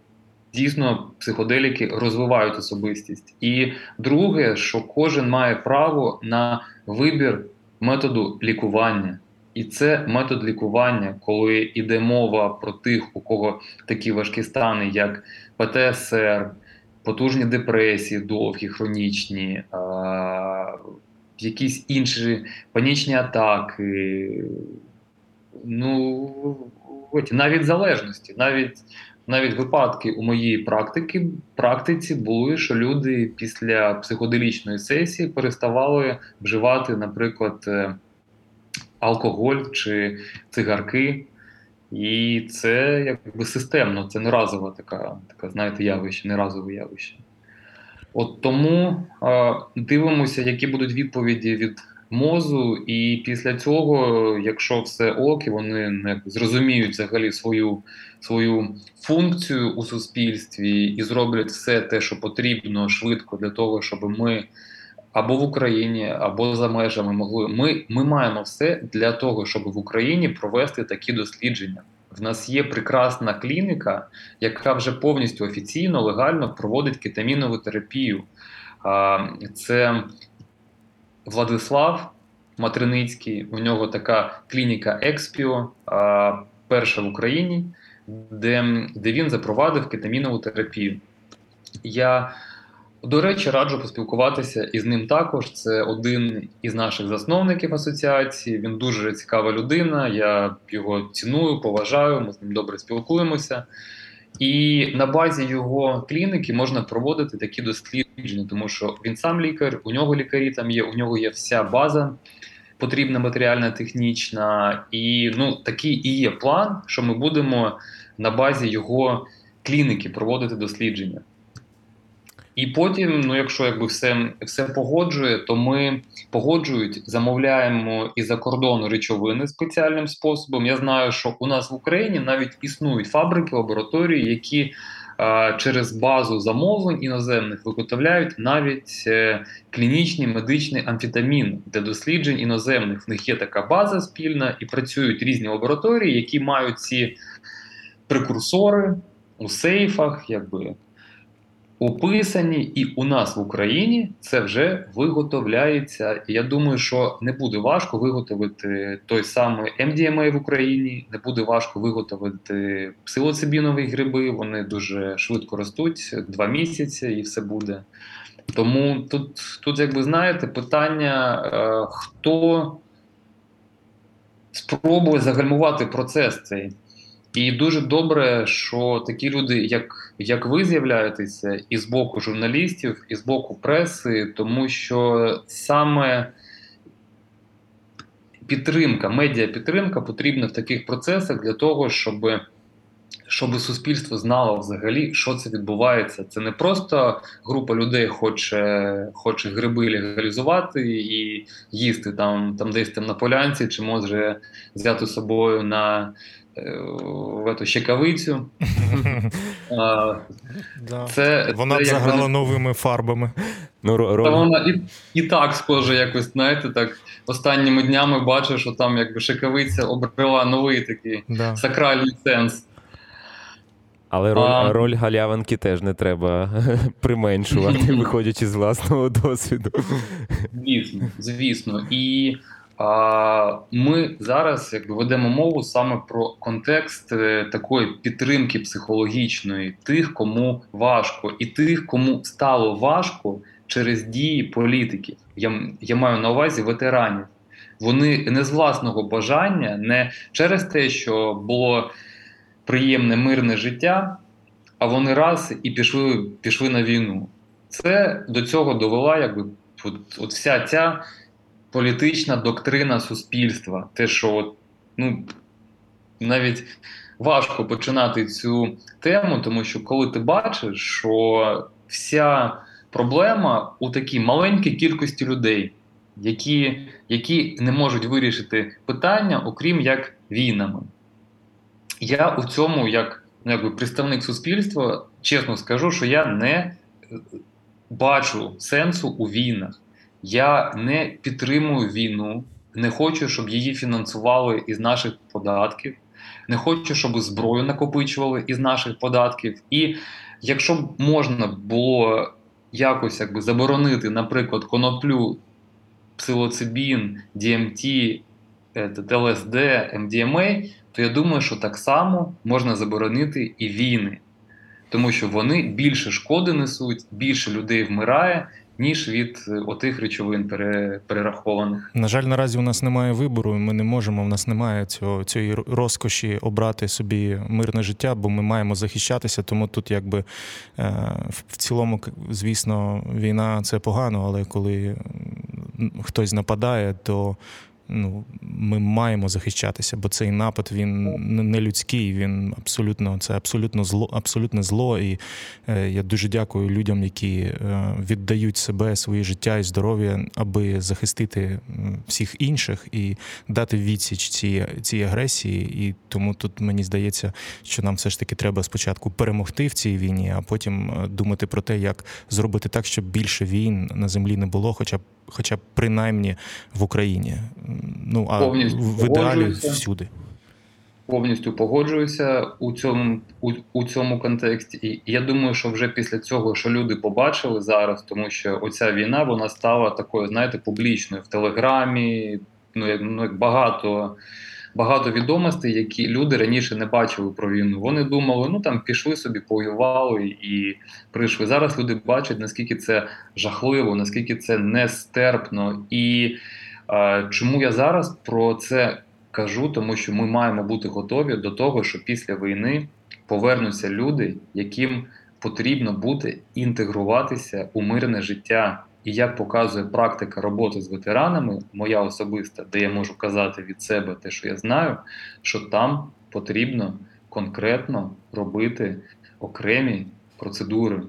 дійсно психоделіки розвивають особистість. І друге, що кожен має право на вибір методу лікування. І це метод лікування, коли йде мова про тих, у кого такі важкі стани, як ПТСР, потужні депресії, довгі, хронічні, а, якісь інші панічні атаки, ну навіть залежності, навіть навіть випадки у моїй практики, практиці були, що люди після психоделічної сесії переставали вживати, наприклад, е, алкоголь чи цигарки. І це якби системно, це не разова така, така знаєте, явище, не разове явище. От тому е, дивимося, які будуть відповіді від мозу, і після цього, якщо все ок, і вони не зрозуміють взагалі свою свою функцію у суспільстві і зроблять все те, що потрібно швидко для того, щоб ми або в Україні, або за межами могли. Ми, Ми маємо все для того, щоб в Україні провести такі дослідження. В нас є прекрасна клініка, яка вже повністю офіційно, легально проводить кетамінову терапію. Це Владислав Матриницький. У нього така клініка Експіо, перша в Україні, де де він запровадив кетамінову терапію. Я до речі, раджу поспілкуватися із ним також. Це один із наших засновників асоціації. Він дуже цікава людина. Я його ціную, поважаю. Ми з ним добре спілкуємося. І на базі його клініки можна проводити такі дослідження, тому що він сам лікар, у нього лікарі там є, у нього є вся база потрібна матеріальна, технічна, і ну такий і є план, що ми будемо на базі його клініки проводити дослідження. І потім, ну якщо якби все все погоджує, то ми погоджують, замовляємо із за кордону речовини спеціальним способом. Я знаю, що у нас в Україні навіть існують фабрики, лабораторії, які а, через базу замовлень іноземних виготовляють навіть е, клінічні медичний амфетамін для досліджень іноземних. В них є така база спільна і працюють різні лабораторії, які мають ці прекурсори у сейфах, якби описані, і у нас в Україні це вже виготовляється. Я думаю, що не буде важко виготовити той самий MDMA в Україні, не буде важко виготовити псилоцибінові гриби. Вони дуже швидко ростуть, два місяці, і все буде. Тому тут, тут як знаєте, питання, е, хто спробує загальмувати процес цей. І дуже добре, що такі люди, як як ви з'являєтеся, і з боку журналістів, і з боку преси, тому що саме підтримка, медіа-підтримка потрібна в таких процесах для того, щоб щоб суспільство знало взагалі, що це відбувається. Це не просто група людей хоче хоче гриби легалізувати і їсти там там десь там на полянці, чи може взяти з собою на в эту щекавицю. (laughs) Це, Вона це, заграла новими фарбами. Ну. Та вона і і так схоже, якось, знаєте, так останніми днями бачу, що там якби шикавиця обрела новий такий да. сакральний сенс. Але роль а... роль галявинки теж не треба (laughs) применшувати, (laughs) виходячи з власного досвіду. Звісно, звісно. І ми зараз якби ведемо мову саме про контекст е, такої підтримки психологічної тих, кому важко, і тих, кому стало важко через дії політиків. Я, Я маю на увазі ветеранів. Вони не з власного бажання, не через те, що було приємне мирне життя, а вони раз і пішли пішли на війну. Це до цього довела якби от, от вся ця політична доктрина суспільства. Те, що ну, навіть важко починати цю тему, тому що коли ти бачиш, що вся проблема у такій маленькій кількості людей, які які не можуть вирішити питання, окрім як війнами. Я у цьому, як ну, представник суспільства, чесно скажу, що я не бачу сенсу у війнах. Я не підтримую війну, не хочу, щоб її фінансували із наших податків, не хочу, щоб зброю накопичували із наших податків. І якщо б можна було якось якби заборонити, наприклад, коноплю, псилоцибін, DMT, ЛСД, МДМА, то я думаю, що так само можна заборонити і війни, тому що вони більше шкоди несуть, більше людей вмирає. Ніж від е, отих речовин перерахованих. На жаль, наразі у нас немає вибору. Ми не можемо. У нас немає цього цієї розкоші обрати собі мирне життя, бо ми маємо захищатися. Тому тут, якби е, в цілому, звісно, війна це погано, але коли хтось нападає, то ну, ми маємо захищатися, бо цей напад він не людський, він абсолютно це абсолютно зло, абсолютне зло. І е, я дуже дякую людям, які е, віддають себе, своє життя і здоров'я, аби захистити всіх інших і дати відсіч цій цій агресії. І тому тут мені здається, що нам все ж таки треба спочатку перемогти в цій війні, а потім е, думати про те, як зробити так, щоб більше війн на землі не було, хоча б хоча б принаймні в Україні. Ну а Повністю в ідеалі всюди. Повністю погоджуюся у цьому у, у цьому контексті. І я думаю, що вже після цього, що люди побачили зараз, тому що оця війна вона стала такою, знаєте, публічною в Телеграмі. Ну як ну як багато багато відомостей, які люди раніше не бачили про війну. Вони думали, ну там пішли собі, повоювали і прийшли. Зараз люди бачать, наскільки це жахливо, наскільки це нестерпно. І е, чому я зараз про це кажу? Тому що ми маємо бути готові до того, що після війни повернуться люди, яким потрібно буде інтегруватися у мирне життя. І як показує практика роботи з ветеранами, моя особиста, де я можу казати від себе те, що я знаю, що там потрібно конкретно робити окремі процедури,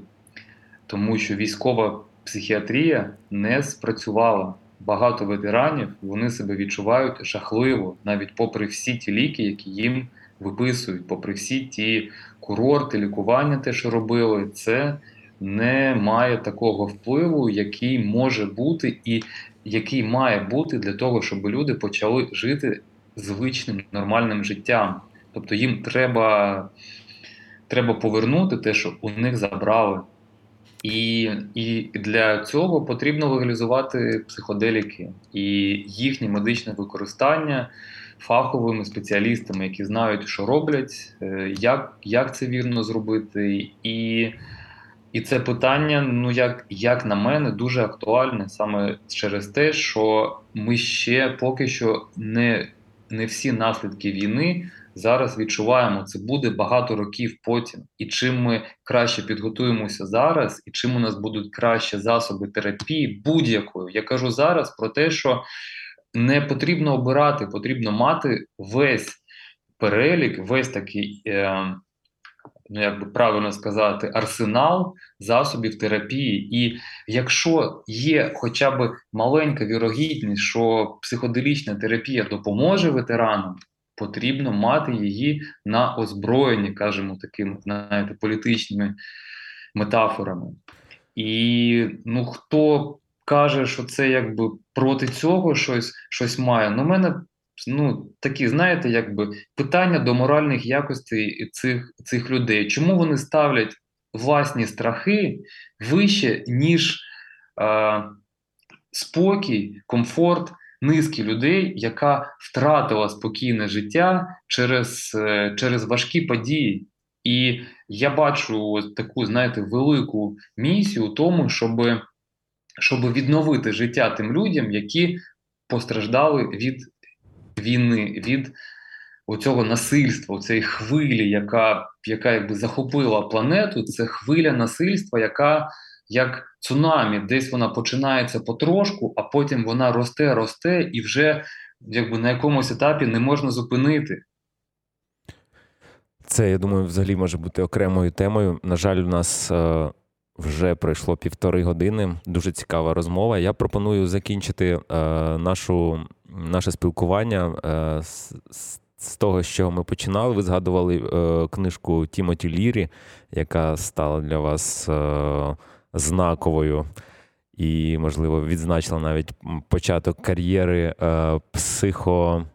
тому що військова психіатрія не спрацювала. Багато ветеранів вони себе відчувають жахливо, навіть попри всі ті ліки, які їм виписують, попри всі ті курорти, лікування, те, що робили, це не має такого впливу, який може бути, і який має бути для того, щоб люди почали жити звичним нормальним життям. Тобто їм треба треба повернути те, що у них забрали. І і для цього потрібно легалізувати психоделіки і їхнє медичне використання фаховими спеціалістами, які знають, що роблять, е, як як це вірно зробити, і і це питання, ну як як на мене, дуже актуальне саме через те, що ми ще поки що не не всі наслідки війни зараз відчуваємо. Це буде багато років потім. І чим ми краще підготуємося зараз, і чим у нас будуть кращі засоби терапії будь-якою. Я кажу зараз про те, що не потрібно обирати, потрібно мати весь перелік, весь такий, е, ну як би правильно сказати, арсенал засобів терапії. І якщо є хоча б маленька вірогідність, що психоделічна терапія допоможе ветеранам, потрібно мати її на озброєнні, кажемо такими, знаєте, політичними метафорами. І ну хто каже, що це якби проти цього щось щось має. Ну, мене ну, такі, знаєте, якби питання до моральних якостей цих, цих людей. Чому вони ставлять власні страхи вище, ніж е, спокій, комфорт низки людей, яка втратила спокійне життя через, е, через важкі події? І я бачу таку, знаєте, велику місію у тому, щоб щоб відновити життя тим людям, які постраждали від війни, від оцього насильства, цієї хвилі, яка яка якби захопила планету. Це хвиля насильства, яка як цунамі, десь вона починається потрошку, а потім вона росте, росте, і вже якби на якомусь етапі не можна зупинити. Це, я думаю, взагалі може бути окремою темою. На жаль, у нас е, вже пройшло півтори години. Дуже цікава розмова. Я пропоную закінчити е, нашу, наше спілкування е, з, з того, з чого ми починали. Ви згадували е, книжку Тімоті Лірі, яка стала для вас е, знаковою. І, можливо, відзначила навіть початок кар'єри е, психо,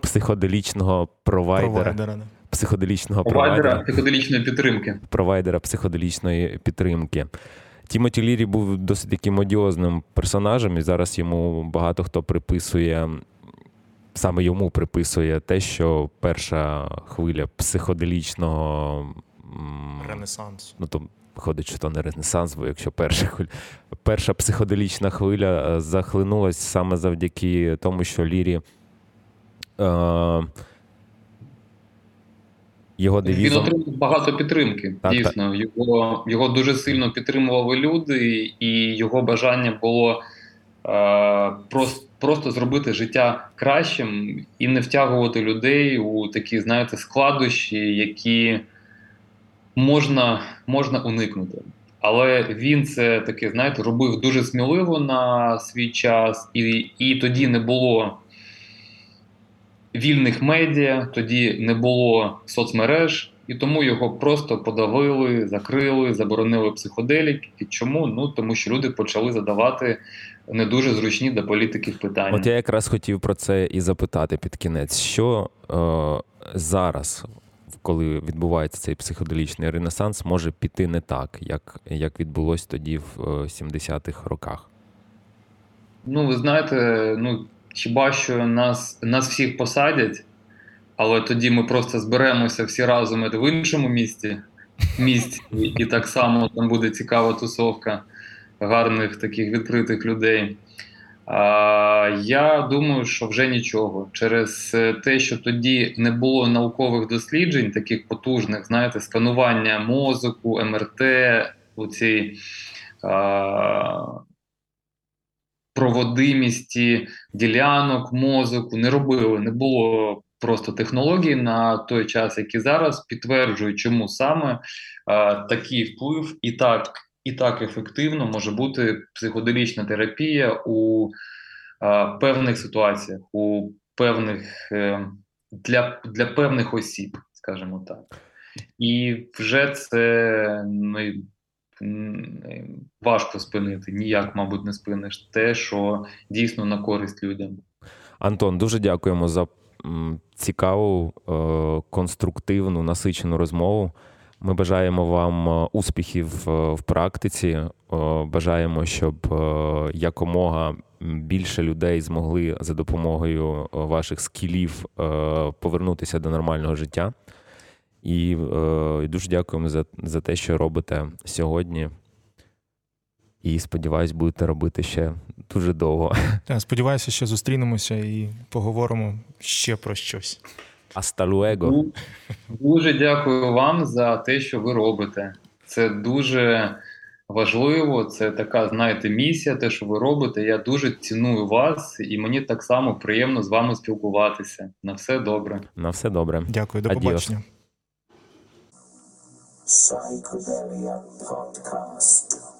психоделічного провайдера. провайдера психоделічного провайдера, провайдера психоделічної підтримки. Провайдера психоделічної підтримки. Тімоті Лірі був досить таким одіозним персонажем, і зараз йому багато хто приписує, саме йому приписує те, що перша хвиля психоделічного Ренесансу. Ну, то виходить, що то не Ренесанс, бо якщо перша хвиля, перша психоделічна хвиля е, захлинулась саме завдяки тому, що Лірі. Е, його девізом... Він отримав багато підтримки. Так, дійсно, так. його його дуже сильно підтримували люди, і його бажання було е, просто, просто зробити життя кращим і не втягувати людей у такі, знаєте, складощі, які можна, можна уникнути. Але він це таке, знаєте, робив дуже сміливо на свій час, і, і тоді не було вільних медіа, тоді не було соцмереж, і тому його просто подавили, закрили, заборонили психоделіки. Чому? Ну тому що люди почали задавати не дуже зручні для політиків питання. От я якраз хотів про це і запитати під кінець, що е, зараз. Коли відбувається цей психоделічний ренесанс, може піти не так, як як відбулось тоді в 70-х е, роках? Ну, ви знаєте, ну Хіба що нас нас всіх посадять, але тоді ми просто зберемося всі разом в іншому місті, місті, і так само там буде цікава тусовка гарних таких відкритих людей. А, Я думаю, що вже нічого. Через те, що тоді не було наукових досліджень, таких потужних, знаєте, сканування мозку, МРТ, оці. А, проводимісті ділянок, мозоку не робили, не було просто технологій на той час, які зараз підтверджують, чому саме а, такий вплив і так і так ефективно може бути психоделічна терапія у а, певних ситуаціях, у певних е, для, для певних осіб, скажімо так. І вже це ну, важко спинити. Ніяк, мабуть, не спиниш те, що дійсно на користь людям. Антон, дуже дякуємо за цікаву, е, конструктивну, насичену розмову. Ми бажаємо вам е, успіхів е, в практиці. Бажаємо, щоб якомога більше людей змогли за допомогою ваших скілів повернутися до нормального життя. І е, дуже дякуємо за, за те, що робите сьогодні. І сподіваюсь, будете робити ще дуже довго. (laughs) Так, Сподіваюся, що зустрінемося і поговоримо ще про щось. Hasta luego. Дуже дякую вам за те, що ви робите. Це дуже важливо. Це така, знаєте, місія, те, що ви робите. Я дуже ціную вас, і мені так само приємно з вами спілкуватися. На все добре. На все добре. Дякую, до Адіос. Psychedelia Podcast.